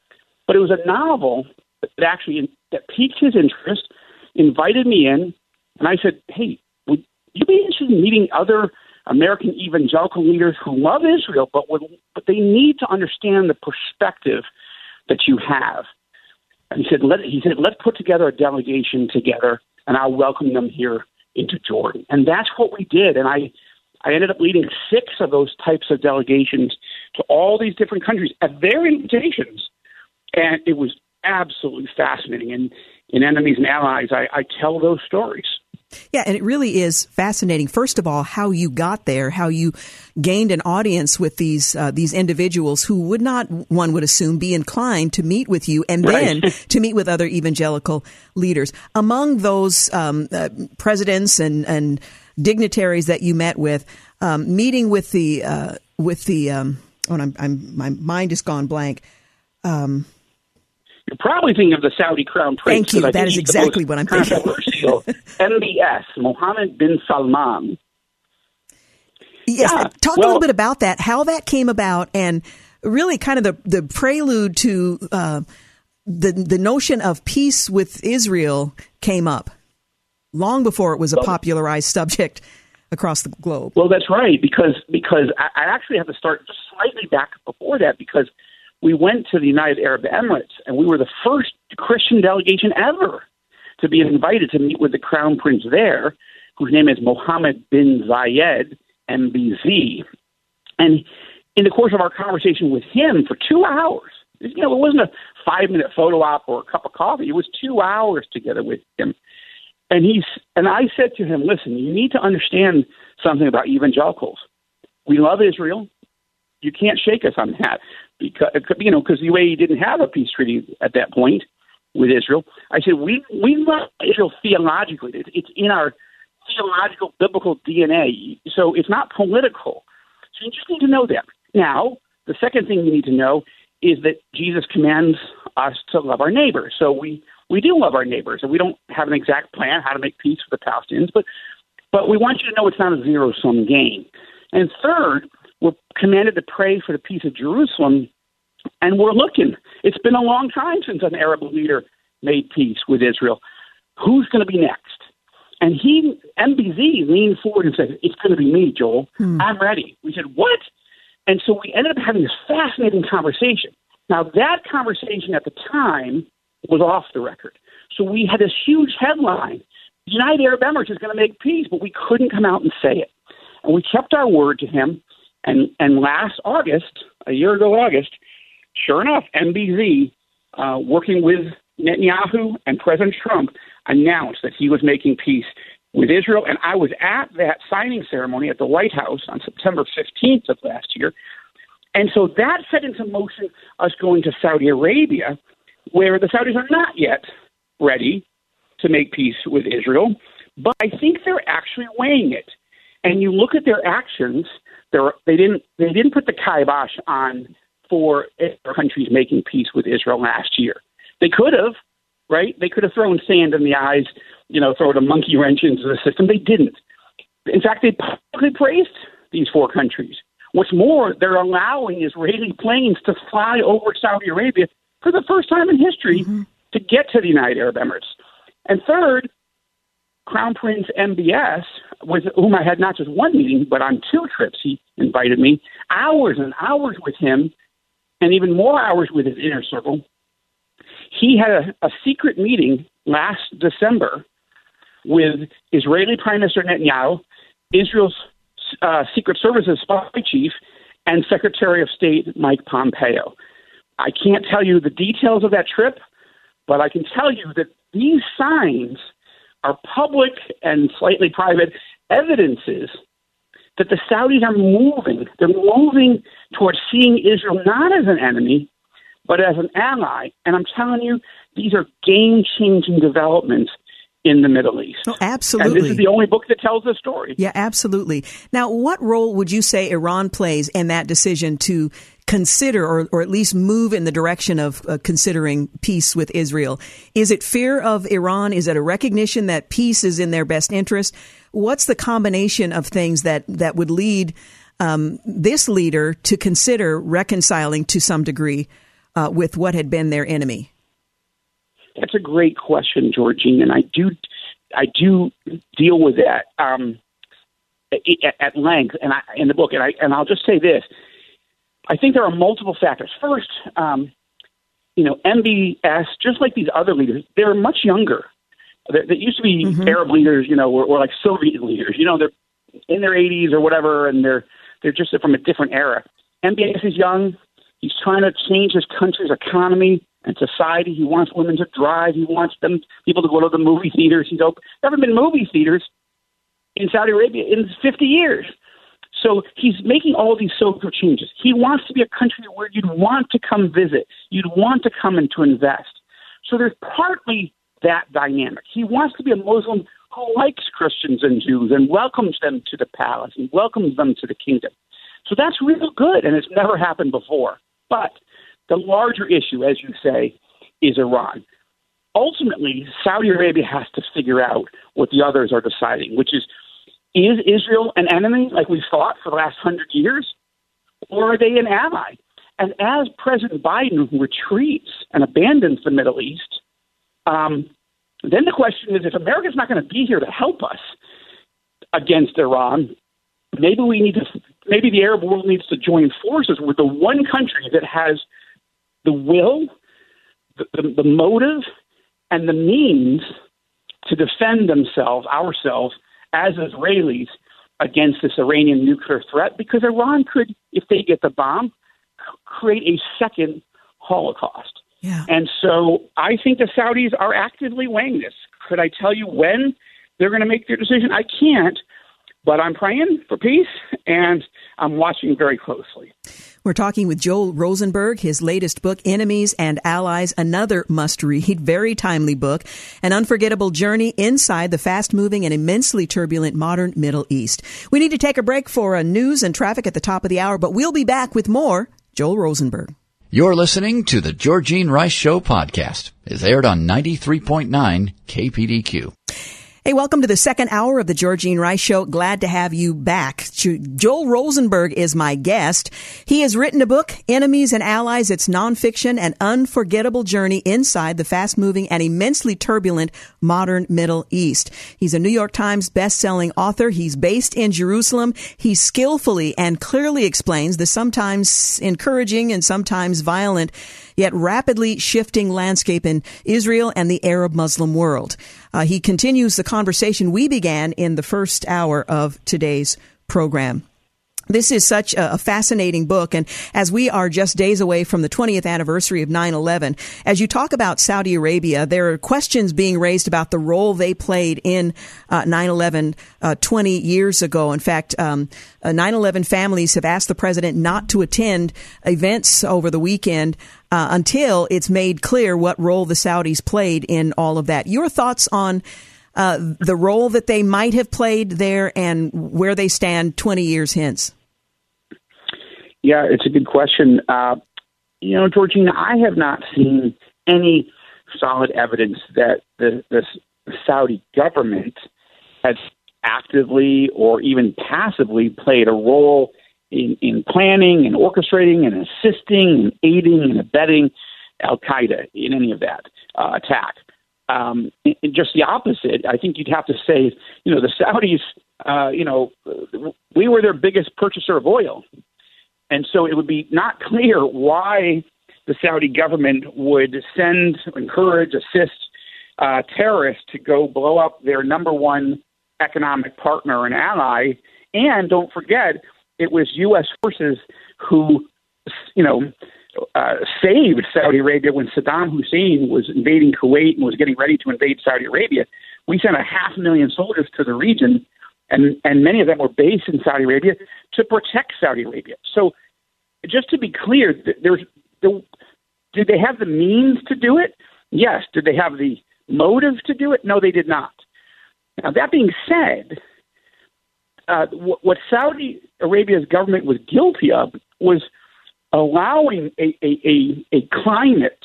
But it was a novel that actually that piqued his interest, invited me in, and I said, "Hey, would you be interested in meeting other American evangelical leaders who love Israel, but would, but they need to understand the perspective that you have?" And he said, "Let he said let's put together a delegation together, and I'll welcome them here into Jordan." And that's what we did, and I. I ended up leading six of those types of delegations to all these different countries at their invitations. And it was absolutely fascinating. And in Enemies and Allies, I, I tell those stories. Yeah, and it really is fascinating. First of all, how you got there, how you gained an audience with these uh, these individuals who would not, one would assume, be inclined to meet with you, and then to meet with other evangelical leaders. Among those um, uh, presidents and and dignitaries that you met with, um, meeting with the uh, with the um, oh, I'm, I'm, my mind is gone blank. Um, you're probably thinking of the Saudi crown prince. Thank you. That is exactly what I'm thinking. Controversial MBS, Mohammed bin Salman. Yes, yeah, talk well, a little bit about that, how that came about, and really kind of the the prelude to uh, the the notion of peace with Israel came up long before it was a popularized subject across the globe. Well, that's right because because I, I actually have to start just slightly back before that because we went to the United Arab Emirates, and we were the first Christian delegation ever to be invited to meet with the crown prince there, whose name is Mohammed bin Zayed, MBZ. And in the course of our conversation with him for two hours, you know, it wasn't a five minute photo op or a cup of coffee. It was two hours together with him. And he's and I said to him, listen, you need to understand something about evangelicals. We love Israel. You can't shake us on that because you know because the UAE didn't have a peace treaty at that point with Israel. I said we we love Israel theologically. It's in our theological biblical DNA. So it's not political. So you just need to know that. Now, the second thing you need to know is that Jesus commands us to love our neighbor. So we we do love our neighbors, and we don't have an exact plan how to make peace with the Palestinians, but but we want you to know it's not a zero sum game. And third, we're commanded to pray for the peace of Jerusalem, and we're looking. It's been a long time since an Arab leader made peace with Israel. Who's going to be next? And he, MBZ, leaned forward and said, It's going to be me, Joel. Hmm. I'm ready. We said, What? And so we ended up having this fascinating conversation. Now, that conversation at the time was off the record. So we had this huge headline United Arab Emirates is going to make peace, but we couldn't come out and say it. And we kept our word to him. And and last August, a year ago August, sure enough, MBZ, uh, working with Netanyahu and President Trump, announced that he was making peace with Israel. And I was at that signing ceremony at the White House on September 15th of last year. And so that set into motion us going to Saudi Arabia, where the Saudis are not yet ready to make peace with Israel, but I think they're actually weighing it. And you look at their actions, they didn't they didn't put the kibosh on for countries making peace with Israel last year. They could have, right? They could have thrown sand in the eyes, you know, thrown a monkey wrench into the system. They didn't. In fact, they publicly praised these four countries. What's more, they're allowing Israeli planes to fly over Saudi Arabia for the first time in history mm-hmm. to get to the United Arab Emirates. And third, Crown Prince MBS, with whom I had not just one meeting, but on two trips, he invited me, hours and hours with him, and even more hours with his inner circle. He had a, a secret meeting last December with Israeli Prime Minister Netanyahu, Israel's uh, Secret Services spy chief, and Secretary of State Mike Pompeo. I can't tell you the details of that trip, but I can tell you that these signs are public and slightly private evidences that the Saudis are moving. They're moving towards seeing Israel not as an enemy, but as an ally. And I'm telling you, these are game changing developments in the Middle East. Oh, absolutely. And this is the only book that tells the story. Yeah, absolutely. Now, what role would you say Iran plays in that decision to consider or, or at least move in the direction of uh, considering peace with Israel? Is it fear of Iran? Is it a recognition that peace is in their best interest? What's the combination of things that, that would lead um, this leader to consider reconciling to some degree uh, with what had been their enemy? That's a great question, Georgene, and I do I do deal with that um, at length and I, in the book. And I and I'll just say this: I think there are multiple factors. First, um, you know, MBS, just like these other leaders, they're much younger. They used to be mm-hmm. Arab leaders, you know, or, or like Soviet leaders. You know, they're in their 80s or whatever, and they're they're just from a different era. MBS is young. He's trying to change his country's economy and society. He wants women to drive. He wants them people to go to the movie theaters. He's open. There haven't been movie theaters in Saudi Arabia in 50 years. So he's making all these social changes. He wants to be a country where you'd want to come visit, you'd want to come and to invest. So there's partly that dynamic. He wants to be a Muslim who likes Christians and Jews and welcomes them to the palace and welcomes them to the kingdom. So that's real good, and it's never happened before. But the larger issue, as you say, is Iran. Ultimately, Saudi Arabia has to figure out what the others are deciding, which is is Israel an enemy like we've thought for the last hundred years, or are they an ally? And as President Biden retreats and abandons the Middle East, um, then the question is if America's not going to be here to help us against Iran, maybe we need to, maybe the Arab world needs to join forces with the one country that has the will, the, the, the motive, and the means to defend themselves, ourselves, as Israelis, against this Iranian nuclear threat, because Iran could, if they get the bomb, create a second Holocaust. Yeah. And so I think the Saudis are actively weighing this. Could I tell you when they're going to make their decision? I can't, but I'm praying for peace and I'm watching very closely. We're talking with Joel Rosenberg, his latest book, Enemies and Allies, another must read, very timely book, an unforgettable journey inside the fast moving and immensely turbulent modern Middle East. We need to take a break for a news and traffic at the top of the hour, but we'll be back with more. Joel Rosenberg. You're listening to the Georgene Rice Show podcast. is aired on 93.9 KPDQ. Hey, welcome to the second hour of the Georgene Rice Show. Glad to have you back. Joel Rosenberg is my guest. He has written a book, Enemies and Allies. It's nonfiction, an unforgettable journey inside the fast moving and immensely turbulent modern Middle East. He's a New York Times best-selling author. He's based in Jerusalem. He skillfully and clearly explains the sometimes encouraging and sometimes violent yet rapidly shifting landscape in Israel and the Arab Muslim world. Uh, he continues the conversation we began in the first hour of today's program. This is such a, fascinating book. And as we are just days away from the 20th anniversary of 9-11, as you talk about Saudi Arabia, there are questions being raised about the role they played in uh, 9-11 uh, 20 years ago. In fact, um, uh, 9-11 families have asked the president not to attend events over the weekend uh, until it's made clear what role the Saudis played in all of that. Your thoughts on uh, the role that they might have played there and where they stand 20 years hence? Yeah, it's a good question. Uh, you know, Georgina, I have not seen any solid evidence that the, the Saudi government has actively or even passively played a role in, in planning and orchestrating and assisting and aiding and abetting Al Qaeda in any of that uh, attack um, just the opposite. I think you'd have to say, you know, the Saudis, uh, you know, we were their biggest purchaser of oil. And so it would be not clear why the Saudi government would send, encourage, assist uh, terrorists to go blow up their number one economic partner and ally. And don't forget, it was U.S. forces who, you know, uh, saved Saudi Arabia when Saddam Hussein was invading Kuwait and was getting ready to invade Saudi Arabia. We sent a half million soldiers to the region, and and many of them were based in Saudi Arabia to protect Saudi Arabia. So, just to be clear, there's the, did they have the means to do it? Yes. Did they have the motive to do it? No, they did not. Now that being said, uh, what Saudi Arabia's government was guilty of was allowing a, a, a, a climate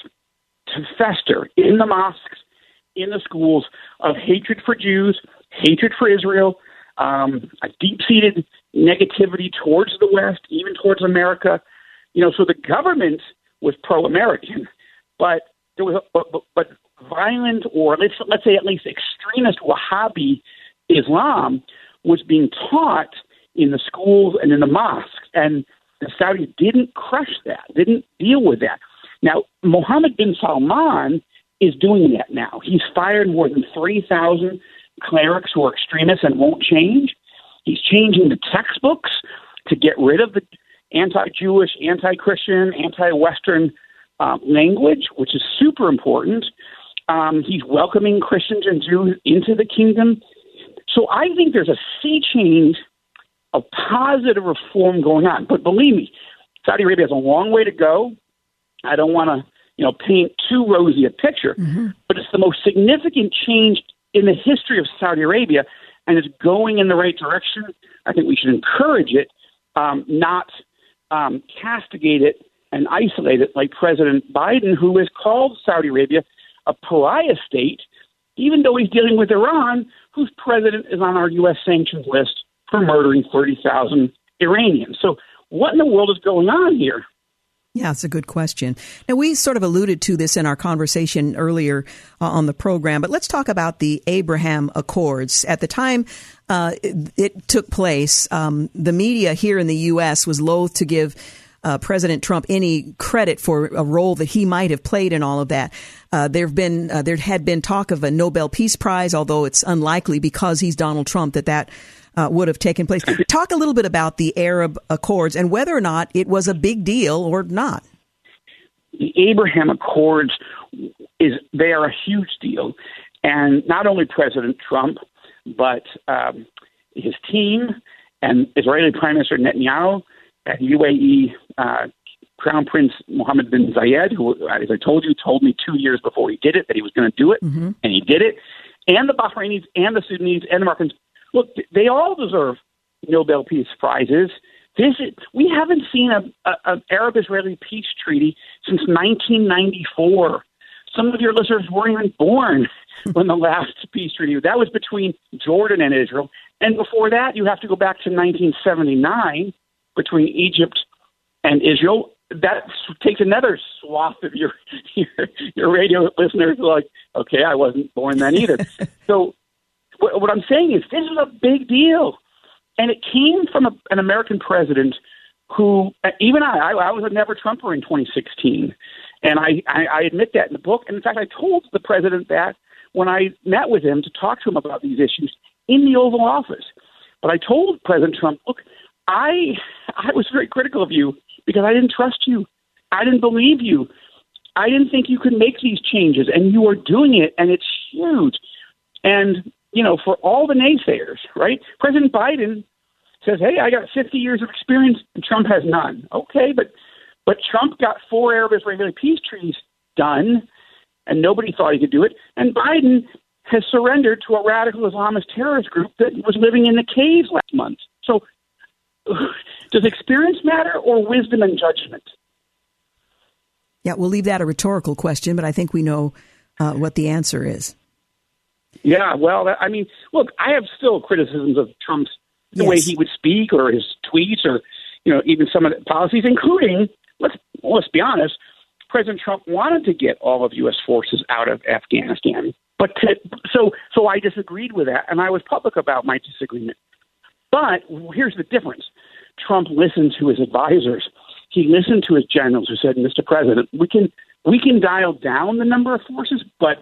to fester in the mosques, in the schools of hatred for Jews, hatred for Israel, um, a deep seated negativity towards the West, even towards America. You know, so the government was pro-American, but there was, a, but, but, but violent or let's let's say at least extremist Wahhabi Islam was being taught in the schools and in the mosques, and the Saudis didn't crush that, didn't deal with that. Now, Mohammed bin Salman is doing that now. He's fired more than 3,000 clerics who are extremists and won't change. He's changing the textbooks to get rid of the anti Jewish, anti Christian, anti Western um, language, which is super important. Um, he's welcoming Christians and Jews into the kingdom. So I think there's a sea change of positive reform going on. But believe me, Saudi Arabia has a long way to go. I don't want to, you know, paint too rosy a picture, mm-hmm. but it's the most significant change in the history of Saudi Arabia, and it's going in the right direction. I think we should encourage it, um, not um, castigate it and isolate it like President Biden, who has called Saudi Arabia a pariah state, even though he's dealing with Iran, whose president is on our U.S. sanctions list for murdering 30,000 Iranians. So, what in the world is going on here? Yeah, it's a good question. Now, we sort of alluded to this in our conversation earlier uh, on the program, but let's talk about the Abraham Accords. At the time uh, it, it, took place, um, the media here in the U.S. was loath to give uh, President Trump any credit for a role that he might have played in all of that. Uh, there have been uh, there had been talk of a Nobel Peace Prize, although it's unlikely because he's Donald Trump that that uh, would have taken place. Talk a little bit about the Arab Accords and whether or not it was a big deal or not. The Abraham Accords is they are a huge deal, and not only President Trump, but um, his team and Israeli Prime Minister Netanyahu and UAE uh, Crown Prince Mohammed bin Zayed, who, as I told you, told me two years before he did it that he was going to do it, mm-hmm. and he did it. And the Bahrainis and the Sudanese and the Moroccans look, they all deserve Nobel Peace Prizes. This is, we haven't seen a, a, a Arab-Israeli peace treaty since 1994. Some of your listeners weren't even born when the last peace treaty. That was between Jordan and Israel, and before that, you have to go back to 1979 between Egypt and Israel. That takes another swath of your your, your radio listeners. Like, okay, I wasn't born then either. so what, what I'm saying is this is a big deal, and it came from a, an American president who uh, even I, I, I was a never Trumper in 2016, and I, I, I admit that in the book. And in fact, I told the president that when I met with him to talk to him about these issues in the Oval Office. But I told President Trump, look, I I was very critical of you because I didn't trust you. I didn't believe you. I didn't think you could make these changes, and you are doing it, and it's huge. And you know, for all the naysayers, right? President Biden says, "Hey, I got 50 years of experience, and Trump has none." Okay, but but Trump got four Arab-Israeli peace treaties done, and nobody thought he could do it. And Biden has surrendered to a radical Islamist terrorist group that was living in the caves last month. So, does experience matter or wisdom and judgment? Yeah, we'll leave that a rhetorical question, but I think we know uh, what the answer is. Yeah, well, I mean, look, I have still criticisms of Trump's the yes. way he would speak or his tweets or you know even some of the policies, including let's let's be honest, President Trump wanted to get all of U.S. forces out of Afghanistan, but to, so so I disagreed with that, and I was public about my disagreement. But here's the difference: Trump listened to his advisors. He listened to his generals who said, "Mr. President, we can we can dial down the number of forces, but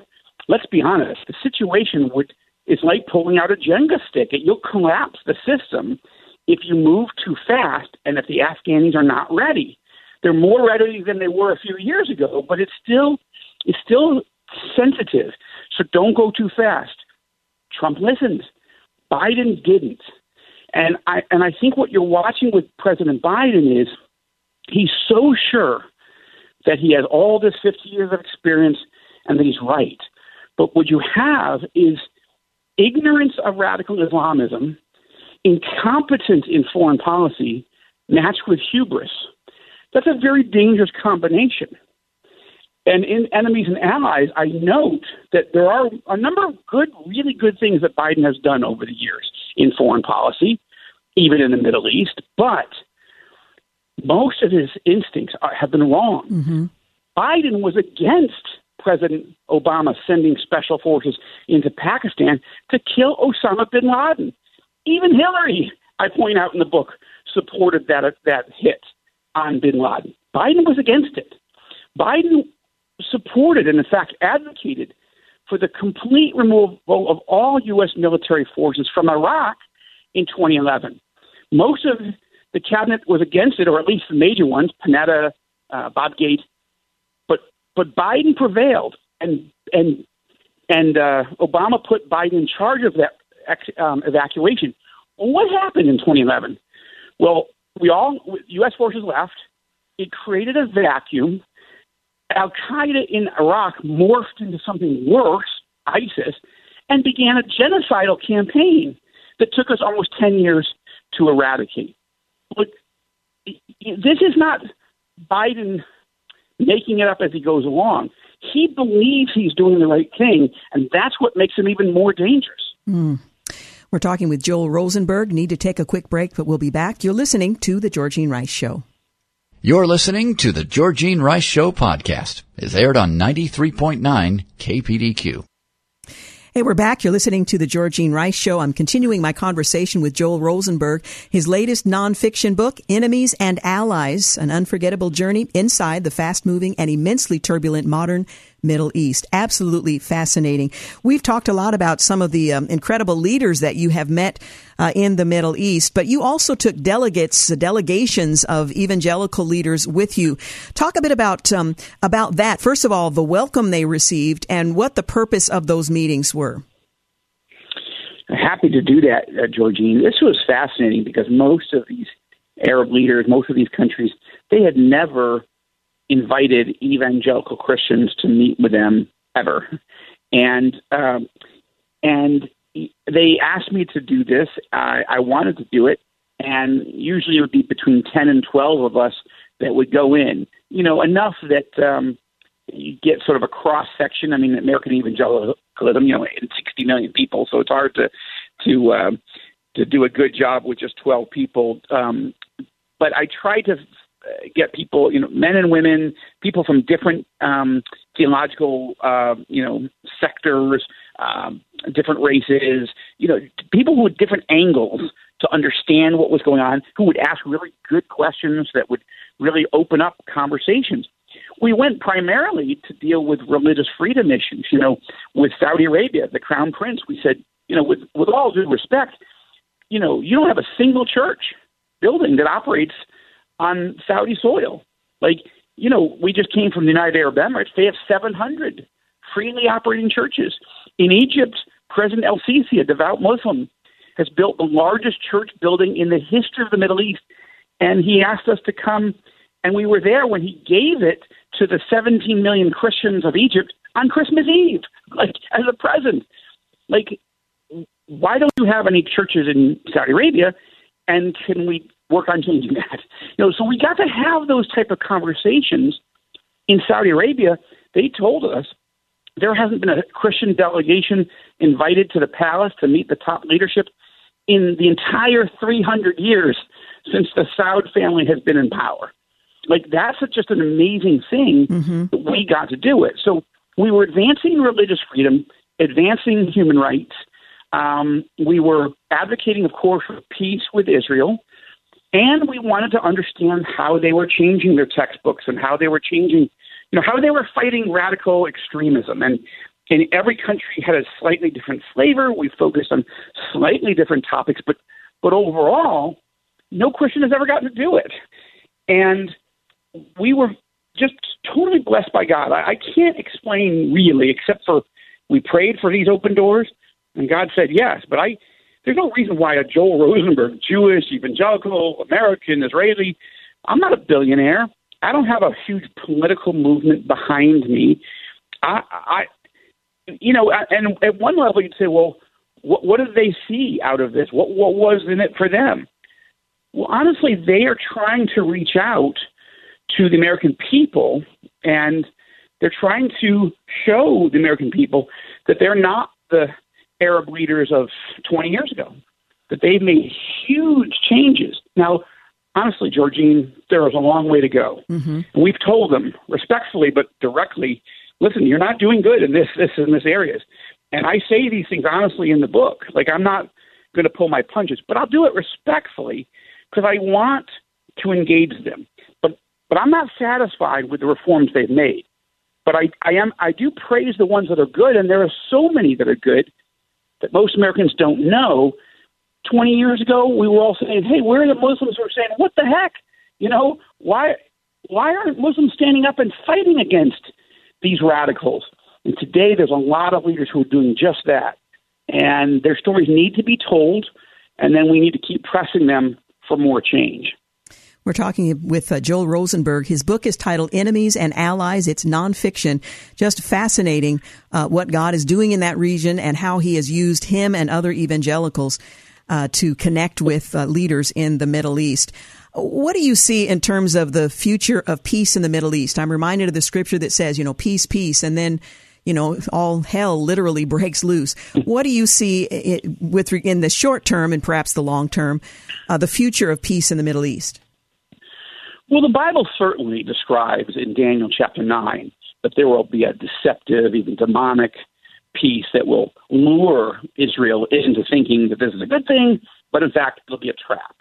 let's be honest, the situation would is like pulling out a Jenga stick. It, You'll collapse the system if you move too fast and if the Afghans are not ready. They're more ready than they were a few years ago, but it's still it's still sensitive. So don't go too fast. Trump listened. Biden didn't. And I and I think what you're watching with President Biden is he's so sure that he has all this 50 years of experience and that he's right. But what you have is ignorance of radical Islamism, incompetence in foreign policy, matched with hubris. That's a very dangerous combination. And in enemies and allies, I note that there are a number of good, really good things that Biden has done over the years in foreign policy. even in the Middle East. But most of his instincts are, have been wrong. Mm-hmm. Biden was against President Obama sending special forces into Pakistan to kill Osama bin Laden. Even Hillary, I point out in the book, supported that that hit on bin Laden. Biden was against it. Biden supported and, in fact, advocated for the complete removal of all U.S. military forces from Iraq in 2011. Most of the cabinet was against it, or at least the major ones, Panetta, uh, Bob Gates. But Biden prevailed, and and and uh, Obama put Biden in charge of that um, evacuation. Well, what happened in 2011? Well, we all U.S. forces left. It created a vacuum. Al Qaeda in Iraq morphed into something worse, ISIS, and began a genocidal campaign that took us almost 10 years to eradicate. But this is not Biden making it up as he goes along. He believes he's doing the right thing, and that's what makes him even more dangerous. Mm. We're talking with Joel Rosenberg. Need to take a quick break, but we'll be back. You're listening to The Georgene Rice Show. You're listening to The Georgene Rice Show podcast. It's aired on 93.9 KPDQ. Hey, we're back. You're listening to the Georgene Rice Show. I'm continuing my conversation with Joel Rosenberg. His latest nonfiction book, Enemies and Allies, an unforgettable journey inside the fast moving and immensely turbulent modern Middle East. Absolutely fascinating. We've talked a lot about some of the um, incredible leaders that you have met uh, in the Middle East, but you also took delegates, delegations of evangelical leaders with you. Talk a bit about um, about that. First of all, the welcome they received and what the purpose of those meetings were. Happy to do that, uh, Georgene. This was fascinating because most of these Arab leaders, most of these countries, they had never invited evangelical Christians to meet with them ever, and um, and they asked me to do this. I, I wanted to do it, and usually it would be between ten and twelve of us that would go in. You know, enough that um, you get sort of a cross section. I mean, American evangelicalism, you know, in sixty million people, so it's hard to to uh, to do a good job with just twelve people. Um, but I tried to get people, you know, men and women, people from different um, theological, uh, you know, sectors, um, different races, you know, people with different angles to understand what was going on, who would ask really good questions that would really open up conversations. We went primarily to deal with religious freedom issues. You know, with Saudi Arabia, the crown prince, we said, you know, with with all due respect, you know, you don't have a single church building that operates on Saudi soil. Like, you know, we just came from the United Arab Emirates. They have 700 freely operating churches. In Egypt, President El Sisi, a devout Muslim, has built the largest church building in the history of the Middle East. And he asked us to come, and we were there when he gave it to the 17 million Christians of Egypt on Christmas Eve, like as a present. Like, why don't you have any churches in Saudi Arabia? And can we work on changing that. You know, so we got to have those type of conversations in Saudi Arabia. They told us there hasn't been a Christian delegation invited to the palace to meet the top leadership in the entire 300 years since the Saud family has been in power. Like that's just an amazing thing mm-hmm. that we got to do it. So we were advancing religious freedom, advancing human rights. Um, we were advocating, of course, for peace with Israel. And we wanted to understand how they were changing their textbooks and how they were changing, you know, how they were fighting radical extremism. And, and every country had a slightly different flavor. We focused on slightly different topics, but but overall, no Christian has ever gotten to do it. And we were just totally blessed by God. I, I can't explain really, except for we prayed for these open doors, and God said yes. But I there's no reason why a Joel Rosenberg, Jewish, evangelical, American, Israeli, I'm not a billionaire. I don't have a huge political movement behind me. I, I you know, and at one level you'd say, well, what, what did they see out of this? What, what was in it for them? Well, honestly, they are trying to reach out to the American people, and they're trying to show the American people that they're not the Arab leaders of 20 years ago. that they've made huge changes. Now, honestly, Georgene, there is a long way to go. Mm-hmm. And we've told them respectfully but directly, listen, you're not doing good in this, this, and this areas. And I say these things honestly in the book. Like I'm not going to pull my punches, but I'll do it respectfully because I want to engage them. But but I'm not satisfied with the reforms they've made. But I, I am I do praise the ones that are good, and there are so many that are good that most Americans don't know. Twenty years ago, we were all saying, "Hey, where are the Muslims?" who are saying, "What the heck? You know why? Why aren't Muslims standing up and fighting against these radicals?" And today, there's a lot of leaders who are doing just that, and their stories need to be told, and then we need to keep pressing them for more change. We're talking with uh, Joel Rosenberg. His book is titled Enemies and Allies. It's nonfiction. Just fascinating uh, what God is doing in that region and how he has used him and other evangelicals uh, to connect with uh, leaders in the Middle East. What do you see in terms of the future of peace in the Middle East? I'm reminded of the scripture that says, you know, peace, peace, and then you know, all hell literally breaks loose. What do you see with in the short term and perhaps the long term, uh, the future of peace in the Middle East? Well, the Bible certainly describes in Daniel chapter 9 that there will be a deceptive, even demonic peace that will lure Israel into thinking that this is a good thing, but in fact, it'll be a trap.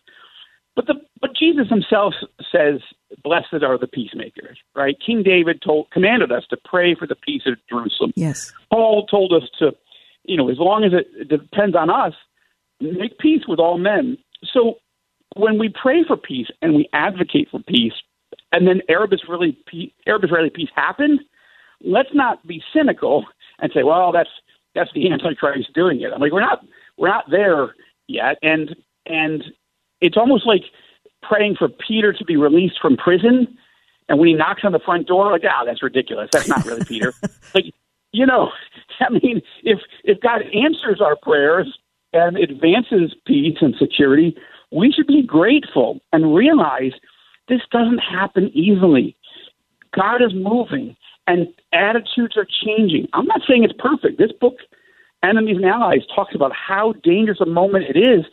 But the but Jesus himself says, "Blessed are the peacemakers." Right? King David told commanded us to pray for the peace of Jerusalem. Yes. Paul told us to, you know, as long as it depends on us, make peace with all men. So when we pray for peace and we advocate for peace, and then Arab Israeli Arab Israeli peace happened, let's not be cynical and say, "Well, that's that's the Antichrist doing it." I'm like, we're not we're not there yet, and and it's almost like praying for Peter to be released from prison. And when he knocks on the front door, like, ah, oh, that's ridiculous. That's not really Peter. like, you know, I mean, if if God answers our prayers and advances peace and security, we should be grateful and realize this doesn't happen easily. God is moving and attitudes are changing. I'm not saying it's perfect. This book, Enemies and Allies, talks about how dangerous a moment it is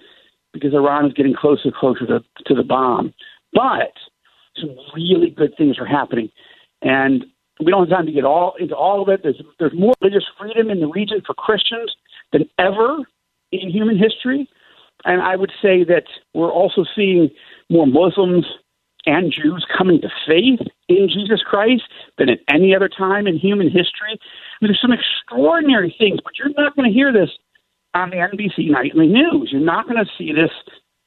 because Iran is getting closer and closer to, to the bomb. But some really good things are happening. And we don't have time to get all into all of it. There's there's more religious freedom in the region for Christians than ever in human history. And I would say that we're also seeing more Muslims and Jews coming to faith in Jesus Christ than at any other time in human history. I mean, there's some extraordinary things, but you're not going to hear this on the NBC nightly news. You're not going to see this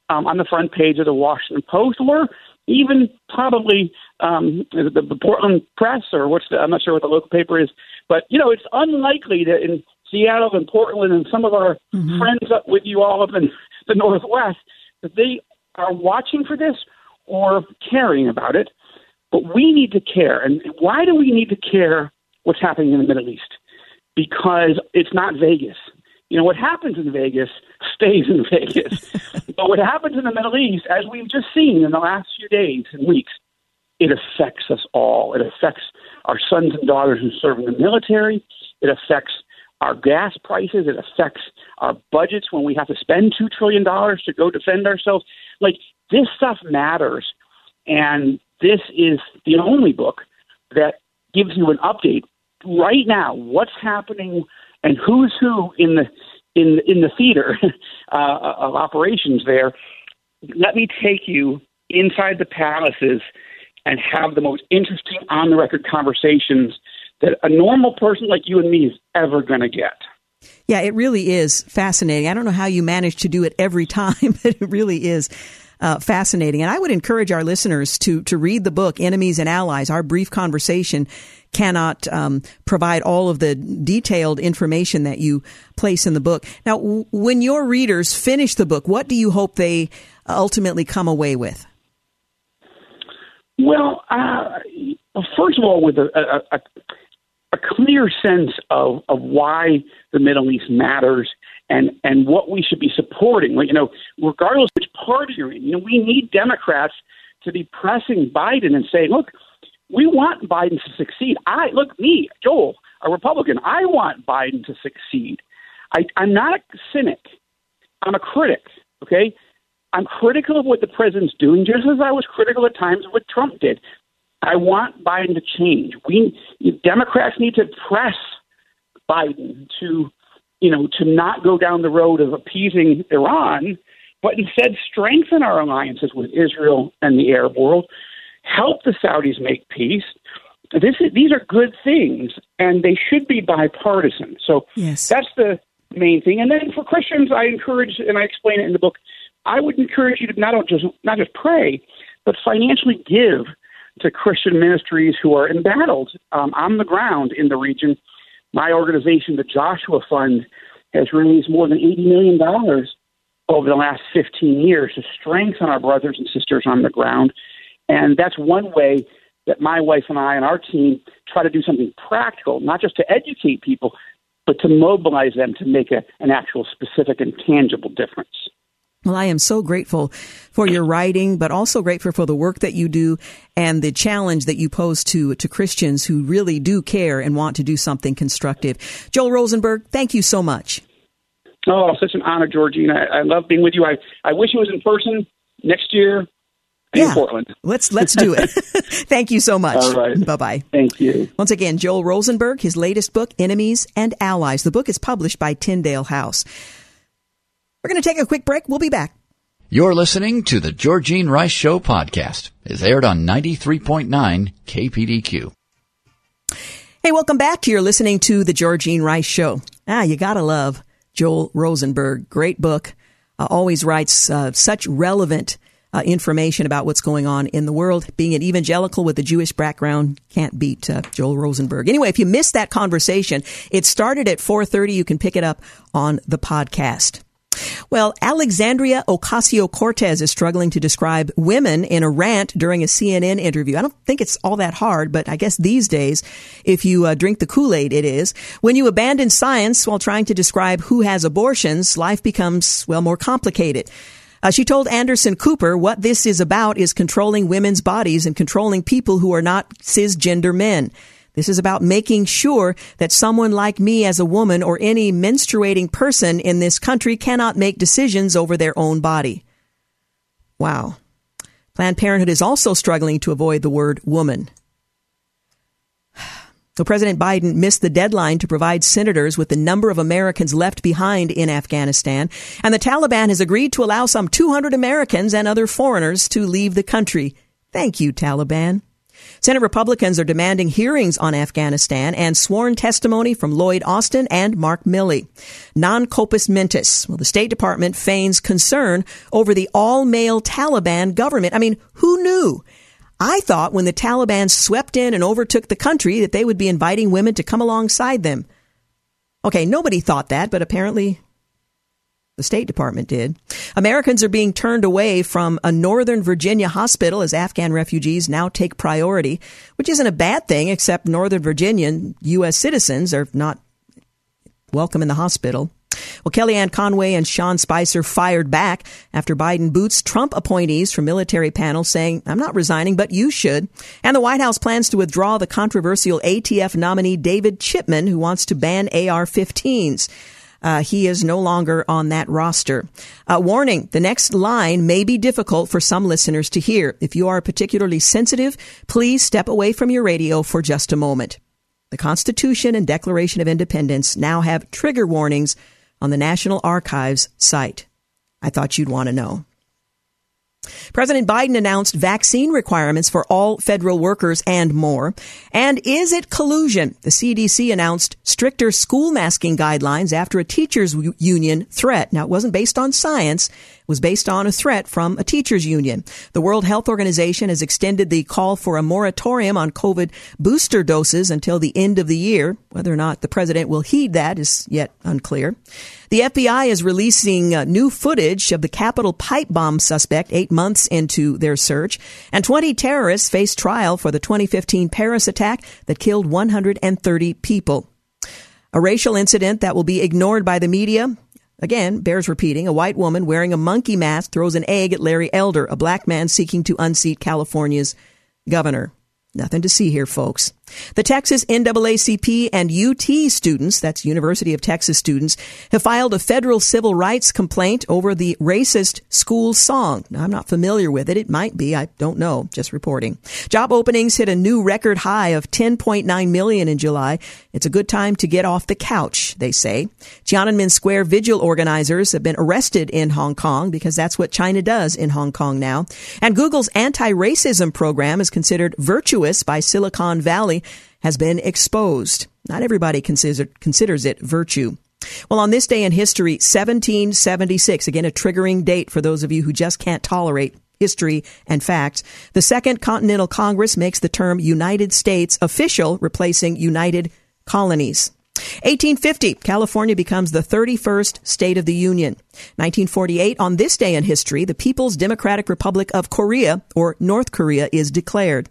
um, on the front page of the Washington Post or even probably um, the, the Portland Press or what's the, I'm not sure what the local paper is, but you know it's unlikely that in Seattle and Portland and some of our mm-hmm. friends up with you all up in the Northwest that they are watching for this or caring about it. But we need to care, and why do we need to care what's happening in the Middle East? Because it's not Vegas you know, what happens in Vegas stays in Vegas. but what happens in the Middle East, as we've just seen in the last few days and weeks, it affects us all. It affects our sons and daughters who serve in the military. It affects our gas prices. It affects our budgets when we have to spend $2 trillion to go defend ourselves. Like, this stuff matters. And this is the only book that gives you an update right now. What's happening and who's who in the in in the theater uh, of operations there. Let me take you inside the palaces and have the most interesting on the record conversations that a normal person like you and me is ever going to get. Yeah, it really is fascinating. I don't know how you manage to do it every time, but it really is uh, fascinating. And I would encourage our listeners to to read the book "Enemies and Allies." Our brief conversation cannot um, provide all of the detailed information that you place in the book. Now, w- when your readers finish the book, what do you hope they ultimately come away with? Well, uh, first of all, with a, a, a clear sense of, of why the Middle East matters and and what we should be supporting. You know, regardless which party you're in, you know, we need Democrats to be pressing Biden and saying, "Look, we want Biden to succeed." I look me, Joel, a Republican. I want Biden to succeed. I, I'm not a cynic. I'm a critic. Okay? I'm critical of what the president's doing, just as I was critical at times of what Trump did. I want Biden to change. We Democrats need to press Biden to, you know, to not go down the road of appeasing Iran, but instead strengthen our alliances with Israel and the Arab world, help the Saudis make peace. This is, these are good things, and they should be bipartisan. So yes. that's the main thing. And then for Christians, I encourage, and I explain it in the book. I would encourage you to not just not just pray, but financially give to Christian ministries who are embattled um, on the ground in the region. My organization, the Joshua Fund, has released more than $80 million over the last 15 years to strengthen our brothers and sisters on the ground. And that's one way that my wife and I and our team try to do something practical, not just to educate people, but to mobilize them to make a, an actual specific and tangible difference. Well, I am so grateful for your writing, but also grateful for the work that you do and the challenge that you pose to, to Christians who really do care and want to do something constructive. Joel Rosenberg, thank you so much. Oh, such an honor, Georgina. I, I love being with you. I, I wish it was in person next year yeah. in Portland. Let's let's do it. Thank you so much. All right. Bye bye. Thank you. Once again, Joel Rosenberg, his latest book, Enemies and Allies. The book is published by Tyndale House. We're going to take a quick break. We'll be back. You're listening to the Georgene Rice Show podcast. It's aired on 93.9 KPDQ. Hey, welcome back. You're listening to the Georgene Rice Show. Ah, you gotta love Joel Rosenberg. Great book. Uh, always writes uh, such relevant uh, information about what's going on in the world. Being an evangelical with a Jewish background can't beat uh, Joel Rosenberg. Anyway, if you missed that conversation, it started at 4:30. You can pick it up on the podcast. Well, Alexandria Ocasio Cortez is struggling to describe women in a rant during a CNN interview. I don't think it's all that hard, but I guess these days, if you uh, drink the Kool Aid, it is. When you abandon science while trying to describe who has abortions, life becomes, well, more complicated. Uh, she told Anderson Cooper what this is about is controlling women's bodies and controlling people who are not cisgender men. This is about making sure that someone like me as a woman or any menstruating person in this country cannot make decisions over their own body. Wow. Planned Parenthood is also struggling to avoid the word woman. So President Biden missed the deadline to provide senators with the number of Americans left behind in Afghanistan, and the Taliban has agreed to allow some 200 Americans and other foreigners to leave the country. Thank you, Taliban. Senate Republicans are demanding hearings on Afghanistan and sworn testimony from Lloyd Austin and Mark Milley. Non compos mentis. Well, the State Department feigns concern over the all male Taliban government. I mean, who knew? I thought when the Taliban swept in and overtook the country that they would be inviting women to come alongside them. Okay, nobody thought that, but apparently the State Department did. Americans are being turned away from a Northern Virginia hospital as Afghan refugees now take priority, which isn't a bad thing, except Northern Virginian U.S. citizens are not welcome in the hospital. Well, Kellyanne Conway and Sean Spicer fired back after Biden boots Trump appointees from military panels saying, I'm not resigning, but you should. And the White House plans to withdraw the controversial ATF nominee David Chipman, who wants to ban AR 15s. Uh, he is no longer on that roster. Uh, warning, the next line may be difficult for some listeners to hear. If you are particularly sensitive, please step away from your radio for just a moment. The Constitution and Declaration of Independence now have trigger warnings on the National Archives site. I thought you'd want to know. President Biden announced vaccine requirements for all federal workers and more. And is it collusion? The CDC announced stricter school masking guidelines after a teachers union threat. Now, it wasn't based on science was based on a threat from a teachers union. The World Health Organization has extended the call for a moratorium on COVID booster doses until the end of the year. Whether or not the president will heed that is yet unclear. The FBI is releasing uh, new footage of the Capitol pipe bomb suspect eight months into their search, and 20 terrorists face trial for the 2015 Paris attack that killed 130 people. A racial incident that will be ignored by the media Again, bears repeating. A white woman wearing a monkey mask throws an egg at Larry Elder, a black man seeking to unseat California's governor. Nothing to see here, folks. The Texas NAACP and UT students, that's University of Texas students, have filed a federal civil rights complaint over the racist school song. Now, I'm not familiar with it. It might be. I don't know. Just reporting. Job openings hit a new record high of 10.9 million in July. It's a good time to get off the couch, they say. Tiananmen Square vigil organizers have been arrested in Hong Kong because that's what China does in Hong Kong now. And Google's anti-racism program is considered virtuous by Silicon Valley has been exposed. Not everybody consider, considers it virtue. Well, on this day in history, 1776, again, a triggering date for those of you who just can't tolerate history and facts, the Second Continental Congress makes the term United States official, replacing United Colonies. 1850, California becomes the 31st state of the Union. 1948, on this day in history, the People's Democratic Republic of Korea, or North Korea, is declared.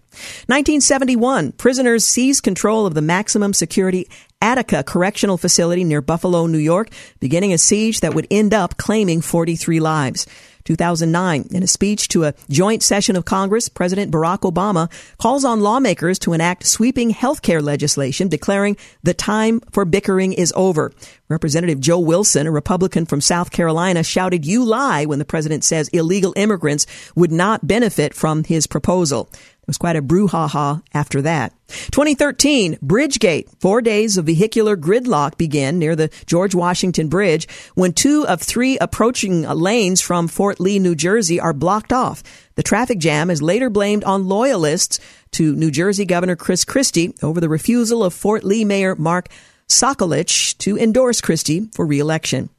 1971, prisoners seize control of the maximum security Attica Correctional Facility near Buffalo, New York, beginning a siege that would end up claiming 43 lives. 2009. In a speech to a joint session of Congress, President Barack Obama calls on lawmakers to enact sweeping health care legislation declaring the time for bickering is over. Representative Joe Wilson, a Republican from South Carolina, shouted, You lie when the president says illegal immigrants would not benefit from his proposal. There was quite a brouhaha after that. 2013, Bridgegate. Four days of vehicular gridlock began near the George Washington Bridge when two of three approaching lanes from Fort Lee, New Jersey are blocked off. The traffic jam is later blamed on loyalists to New Jersey Governor Chris Christie over the refusal of Fort Lee Mayor Mark Sokolich to endorse Christie for reelection.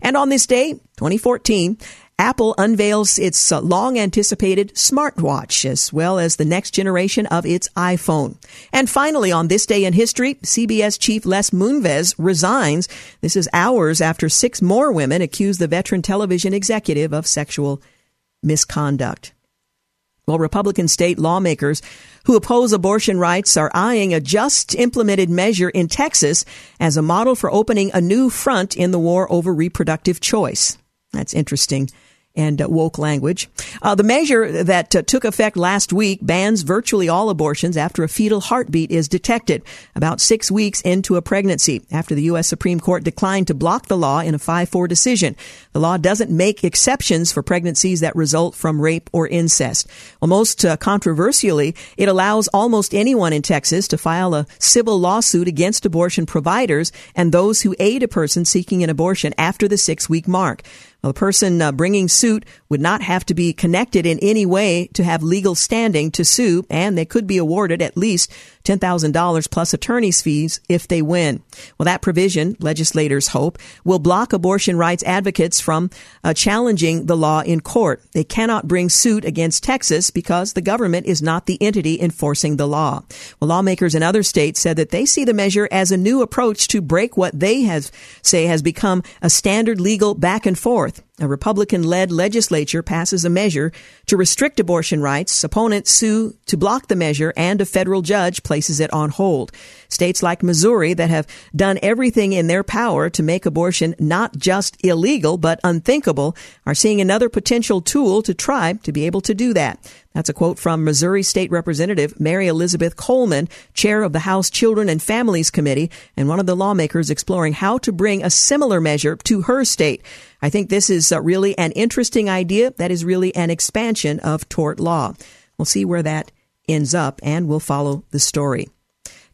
And on this day, 2014, Apple unveils its uh, long anticipated smartwatch as well as the next generation of its iPhone. And finally, on this day in history, CBS chief Les Moonves resigns. This is hours after six more women accuse the veteran television executive of sexual misconduct. Well, Republican state lawmakers who oppose abortion rights are eyeing a just implemented measure in Texas as a model for opening a new front in the war over reproductive choice. That's interesting and uh, woke language. Uh, the measure that uh, took effect last week bans virtually all abortions after a fetal heartbeat is detected about six weeks into a pregnancy after the U.S. Supreme Court declined to block the law in a 5-4 decision. The law doesn't make exceptions for pregnancies that result from rape or incest. Well, most uh, controversially, it allows almost anyone in Texas to file a civil lawsuit against abortion providers and those who aid a person seeking an abortion after the six week mark. Well, the person uh, bringing suit would not have to be connected in any way to have legal standing to sue, and they could be awarded at least $10,000 plus attorney's fees if they win. Well, that provision, legislators hope, will block abortion rights advocates from uh, challenging the law in court. They cannot bring suit against Texas because the government is not the entity enforcing the law. Well, lawmakers in other states said that they see the measure as a new approach to break what they have, say has become a standard legal back and forth. 4th. A Republican led legislature passes a measure to restrict abortion rights. Opponents sue to block the measure, and a federal judge places it on hold. States like Missouri that have done everything in their power to make abortion not just illegal, but unthinkable, are seeing another potential tool to try to be able to do that. That's a quote from Missouri State Representative Mary Elizabeth Coleman, chair of the House Children and Families Committee, and one of the lawmakers exploring how to bring a similar measure to her state. I think this is uh, really an interesting idea that is really an expansion of tort law. We'll see where that ends up and we'll follow the story.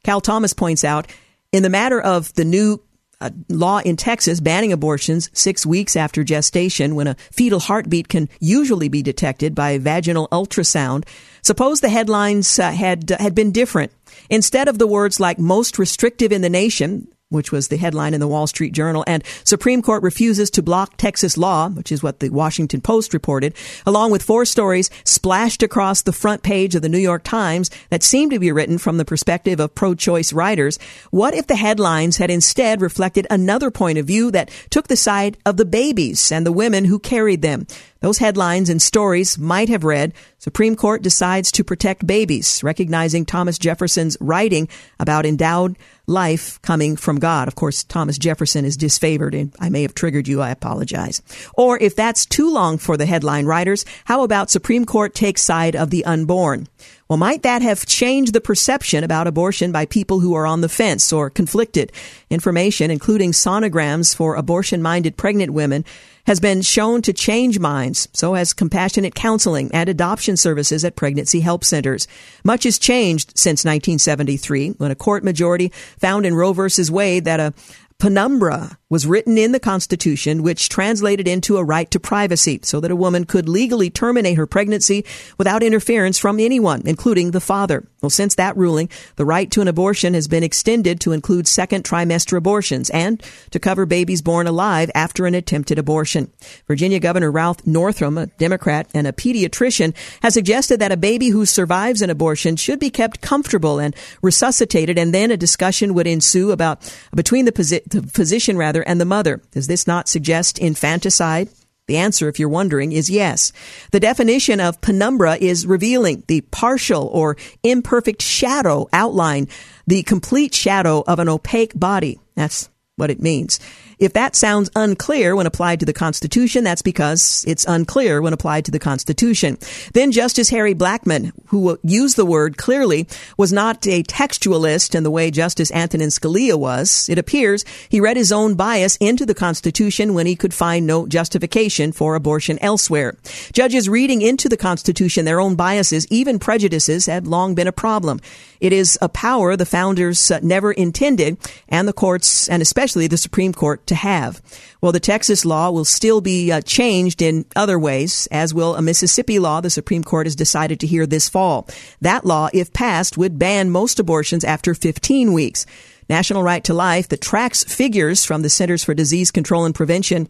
Cal Thomas points out in the matter of the new uh, law in Texas banning abortions six weeks after gestation when a fetal heartbeat can usually be detected by vaginal ultrasound. Suppose the headlines uh, had uh, had been different. Instead of the words like most restrictive in the nation, which was the headline in the Wall Street Journal, and Supreme Court refuses to block Texas law, which is what the Washington Post reported, along with four stories splashed across the front page of the New York Times that seemed to be written from the perspective of pro-choice writers. What if the headlines had instead reflected another point of view that took the side of the babies and the women who carried them? Those headlines and stories might have read, Supreme Court decides to protect babies, recognizing Thomas Jefferson's writing about endowed life coming from God. Of course, Thomas Jefferson is disfavored and I may have triggered you. I apologize. Or if that's too long for the headline writers, how about Supreme Court takes side of the unborn? Well, might that have changed the perception about abortion by people who are on the fence or conflicted? Information, including sonograms for abortion minded pregnant women, has been shown to change minds. So has compassionate counseling and adoption services at pregnancy help centers. Much has changed since 1973 when a court majority found in Roe v. Wade that a penumbra was written in the Constitution, which translated into a right to privacy so that a woman could legally terminate her pregnancy without interference from anyone, including the father. Well, since that ruling, the right to an abortion has been extended to include second trimester abortions and to cover babies born alive after an attempted abortion. Virginia Governor Ralph Northam, a Democrat and a pediatrician, has suggested that a baby who survives an abortion should be kept comfortable and resuscitated, and then a discussion would ensue about between the, posi- the physician rather father and the mother. Does this not suggest infanticide? The answer, if you're wondering, is yes. The definition of penumbra is revealing the partial or imperfect shadow outline, the complete shadow of an opaque body. That's what it means. If that sounds unclear when applied to the Constitution, that's because it's unclear when applied to the Constitution. Then Justice Harry Blackmun, who used the word clearly, was not a textualist in the way Justice Antonin Scalia was. It appears he read his own bias into the Constitution when he could find no justification for abortion elsewhere. Judges reading into the Constitution their own biases, even prejudices, have long been a problem. It is a power the founders uh, never intended, and the courts, and especially the Supreme Court, to have. Well, the Texas law will still be uh, changed in other ways, as will a Mississippi law the Supreme Court has decided to hear this fall. That law, if passed, would ban most abortions after 15 weeks. National Right to Life that tracks figures from the Centers for Disease Control and Prevention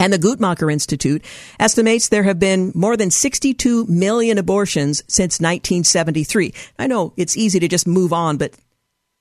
and the Guttmacher Institute estimates there have been more than 62 million abortions since 1973. I know it's easy to just move on, but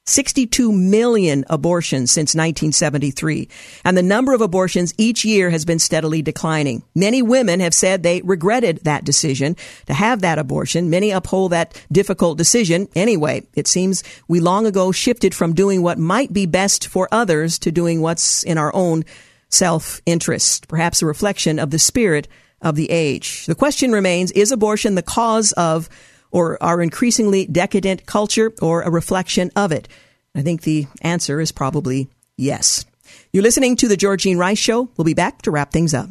62 million abortions since 1973, and the number of abortions each year has been steadily declining. Many women have said they regretted that decision to have that abortion. Many uphold that difficult decision anyway. It seems we long ago shifted from doing what might be best for others to doing what's in our own self-interest, perhaps a reflection of the spirit of the age. The question remains, is abortion the cause of or our increasingly decadent culture or a reflection of it? I think the answer is probably yes. You're listening to the Georgene Rice Show. We'll be back to wrap things up.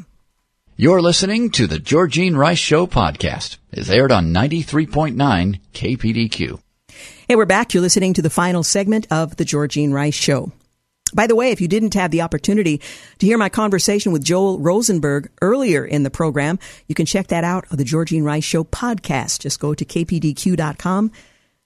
You're listening to the Georgene Rice Show podcast. It's aired on 93.9 KPDQ. Hey, we're back. You're listening to the final segment of the Georgene Rice Show. By the way, if you didn't have the opportunity to hear my conversation with Joel Rosenberg earlier in the program, you can check that out on the Georgene Rice Show podcast. Just go to kpdq.com.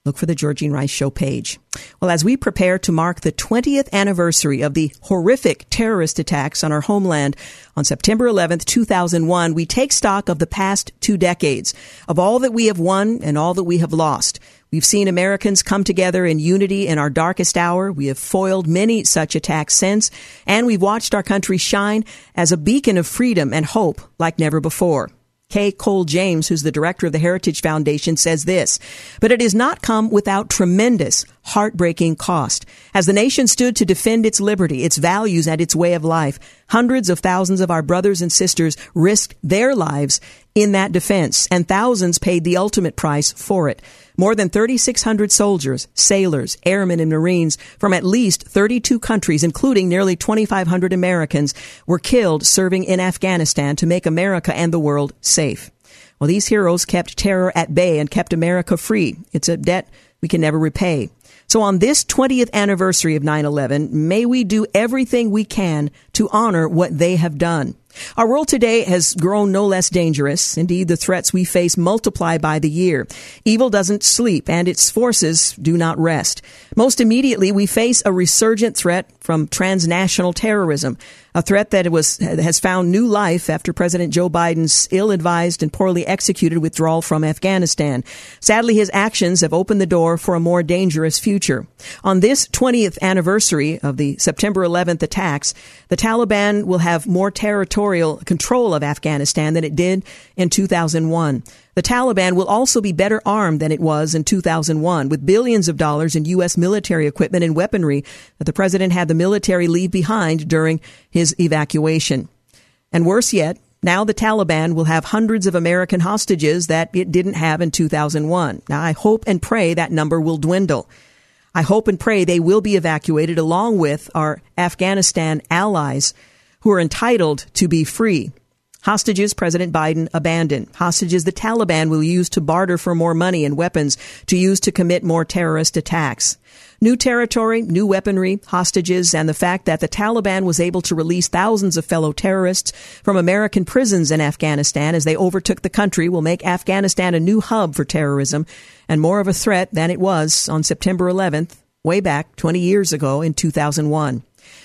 Look for the Georgene Rice Show page. Well, as we prepare to mark the 20th anniversary of the horrific terrorist attacks on our homeland on September 11th, 2001, we take stock of the past two decades, of all that we have won and all that we have lost. We've seen Americans come together in unity in our darkest hour. We have foiled many such attacks since, and we've watched our country shine as a beacon of freedom and hope like never before. Kay Cole James, who's the director of the Heritage Foundation, says this, but it has not come without tremendous, heartbreaking cost. As the nation stood to defend its liberty, its values, and its way of life, hundreds of thousands of our brothers and sisters risked their lives in that defense, and thousands paid the ultimate price for it. More than 3,600 soldiers, sailors, airmen, and Marines from at least 32 countries, including nearly 2,500 Americans, were killed serving in Afghanistan to make America and the world safe. Well, these heroes kept terror at bay and kept America free. It's a debt we can never repay. So on this 20th anniversary of 9-11, may we do everything we can to honor what they have done. Our world today has grown no less dangerous. Indeed, the threats we face multiply by the year. Evil doesn't sleep and its forces do not rest. Most immediately, we face a resurgent threat from transnational terrorism, a threat that was, has found new life after President Joe Biden's ill-advised and poorly executed withdrawal from Afghanistan. Sadly, his actions have opened the door for a more dangerous future. On this 20th anniversary of the September 11th attacks, the Taliban will have more territorial control of Afghanistan than it did in 2001. The Taliban will also be better armed than it was in 2001 with billions of dollars in U.S. military equipment and weaponry that the president had the military leave behind during his evacuation. And worse yet, now the Taliban will have hundreds of American hostages that it didn't have in 2001. Now I hope and pray that number will dwindle. I hope and pray they will be evacuated along with our Afghanistan allies who are entitled to be free. Hostages President Biden abandoned. Hostages the Taliban will use to barter for more money and weapons to use to commit more terrorist attacks. New territory, new weaponry, hostages, and the fact that the Taliban was able to release thousands of fellow terrorists from American prisons in Afghanistan as they overtook the country will make Afghanistan a new hub for terrorism and more of a threat than it was on September 11th, way back 20 years ago in 2001.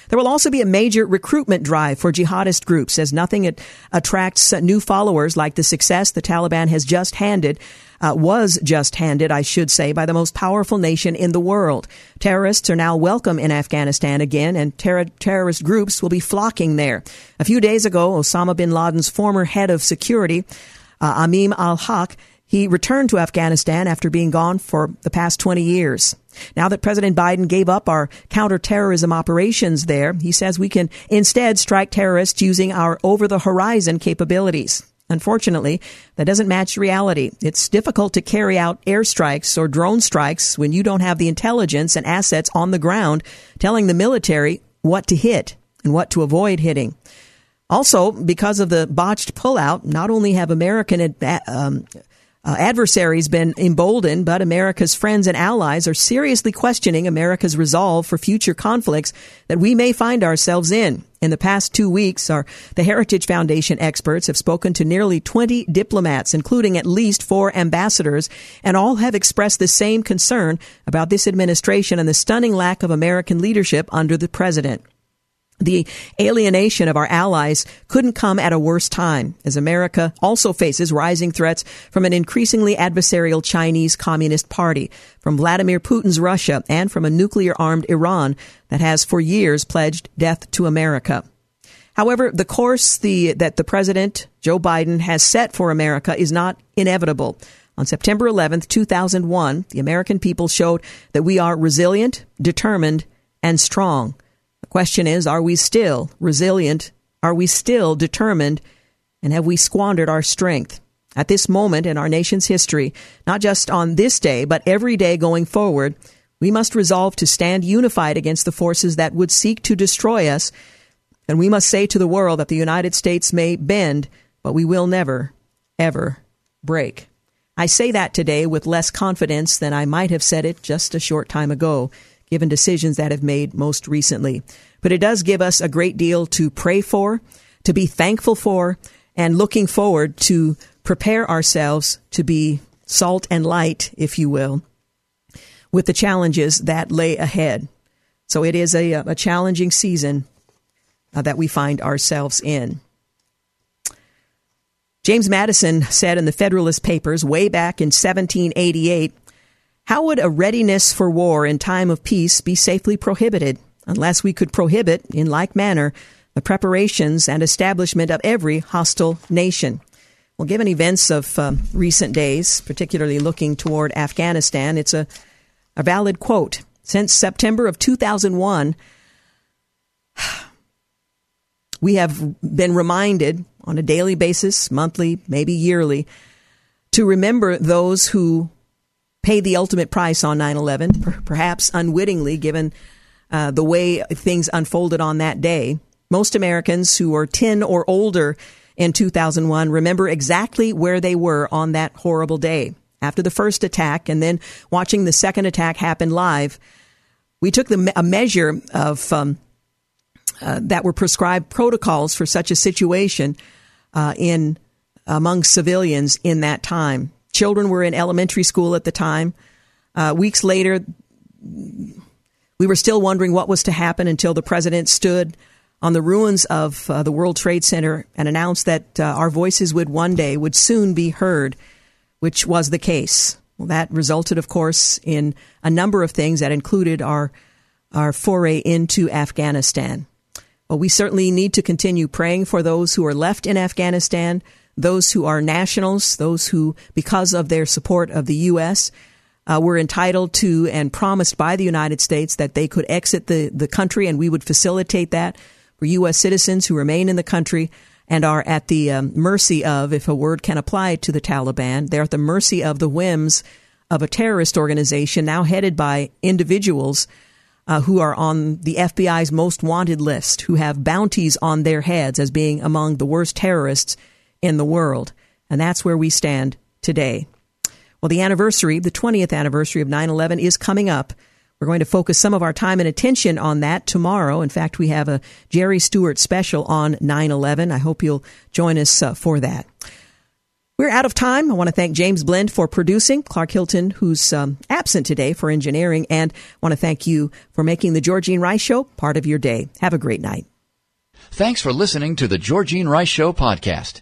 There will also be a major recruitment drive for jihadist groups as nothing attracts new followers like the success the Taliban has just handed uh, was just handed, I should say, by the most powerful nation in the world. Terrorists are now welcome in Afghanistan again, and ter- terrorist groups will be flocking there. A few days ago, Osama bin Laden's former head of security, uh, Amin al Haq, he returned to Afghanistan after being gone for the past 20 years. Now that President Biden gave up our counterterrorism operations there, he says we can instead strike terrorists using our over the horizon capabilities. Unfortunately, that doesn't match reality. It's difficult to carry out airstrikes or drone strikes when you don't have the intelligence and assets on the ground telling the military what to hit and what to avoid hitting. Also, because of the botched pullout, not only have American um, uh, adversaries been emboldened, but America's friends and allies are seriously questioning America's resolve for future conflicts that we may find ourselves in. In the past two weeks, our, the Heritage Foundation experts have spoken to nearly 20 diplomats, including at least four ambassadors, and all have expressed the same concern about this administration and the stunning lack of American leadership under the president. The alienation of our allies couldn't come at a worse time, as America also faces rising threats from an increasingly adversarial Chinese Communist Party, from Vladimir Putin's Russia, and from a nuclear armed Iran that has for years pledged death to America. However, the course the, that the President, Joe Biden, has set for America is not inevitable. On September 11th, 2001, the American people showed that we are resilient, determined, and strong. The question is, are we still resilient? Are we still determined? And have we squandered our strength? At this moment in our nation's history, not just on this day, but every day going forward, we must resolve to stand unified against the forces that would seek to destroy us. And we must say to the world that the United States may bend, but we will never, ever break. I say that today with less confidence than I might have said it just a short time ago given decisions that have made most recently. But it does give us a great deal to pray for, to be thankful for, and looking forward to prepare ourselves to be salt and light, if you will, with the challenges that lay ahead. So it is a, a challenging season uh, that we find ourselves in. James Madison said in the Federalist Papers way back in 1788 how would a readiness for war in time of peace be safely prohibited unless we could prohibit, in like manner, the preparations and establishment of every hostile nation? Well, given events of um, recent days, particularly looking toward Afghanistan, it's a, a valid quote. Since September of 2001, we have been reminded on a daily basis, monthly, maybe yearly, to remember those who paid the ultimate price on 9 11, perhaps unwittingly, given uh, the way things unfolded on that day. Most Americans who are 10 or older in 2001 remember exactly where they were on that horrible day. After the first attack and then watching the second attack happen live, we took the, a measure of um, uh, that were prescribed protocols for such a situation uh, in among civilians in that time. Children were in elementary school at the time. Uh, weeks later, we were still wondering what was to happen until the president stood on the ruins of uh, the World Trade Center and announced that uh, our voices would one day, would soon be heard, which was the case. Well, that resulted, of course, in a number of things that included our our foray into Afghanistan. Well, we certainly need to continue praying for those who are left in Afghanistan, those who are nationals, those who, because of their support of the U.S., uh, were entitled to and promised by the United States that they could exit the, the country and we would facilitate that for U.S. citizens who remain in the country and are at the um, mercy of, if a word can apply to the Taliban, they're at the mercy of the whims of a terrorist organization now headed by individuals uh, who are on the FBI's most wanted list, who have bounties on their heads as being among the worst terrorists in the world. And that's where we stand today. Well, the anniversary, the 20th anniversary of 9 11 is coming up. We're going to focus some of our time and attention on that tomorrow. In fact, we have a Jerry Stewart special on 9 11. I hope you'll join us uh, for that. We're out of time. I want to thank James Blend for producing, Clark Hilton, who's um, absent today for engineering, and I want to thank you for making the Georgene Rice Show part of your day. Have a great night. Thanks for listening to the Georgene Rice Show podcast.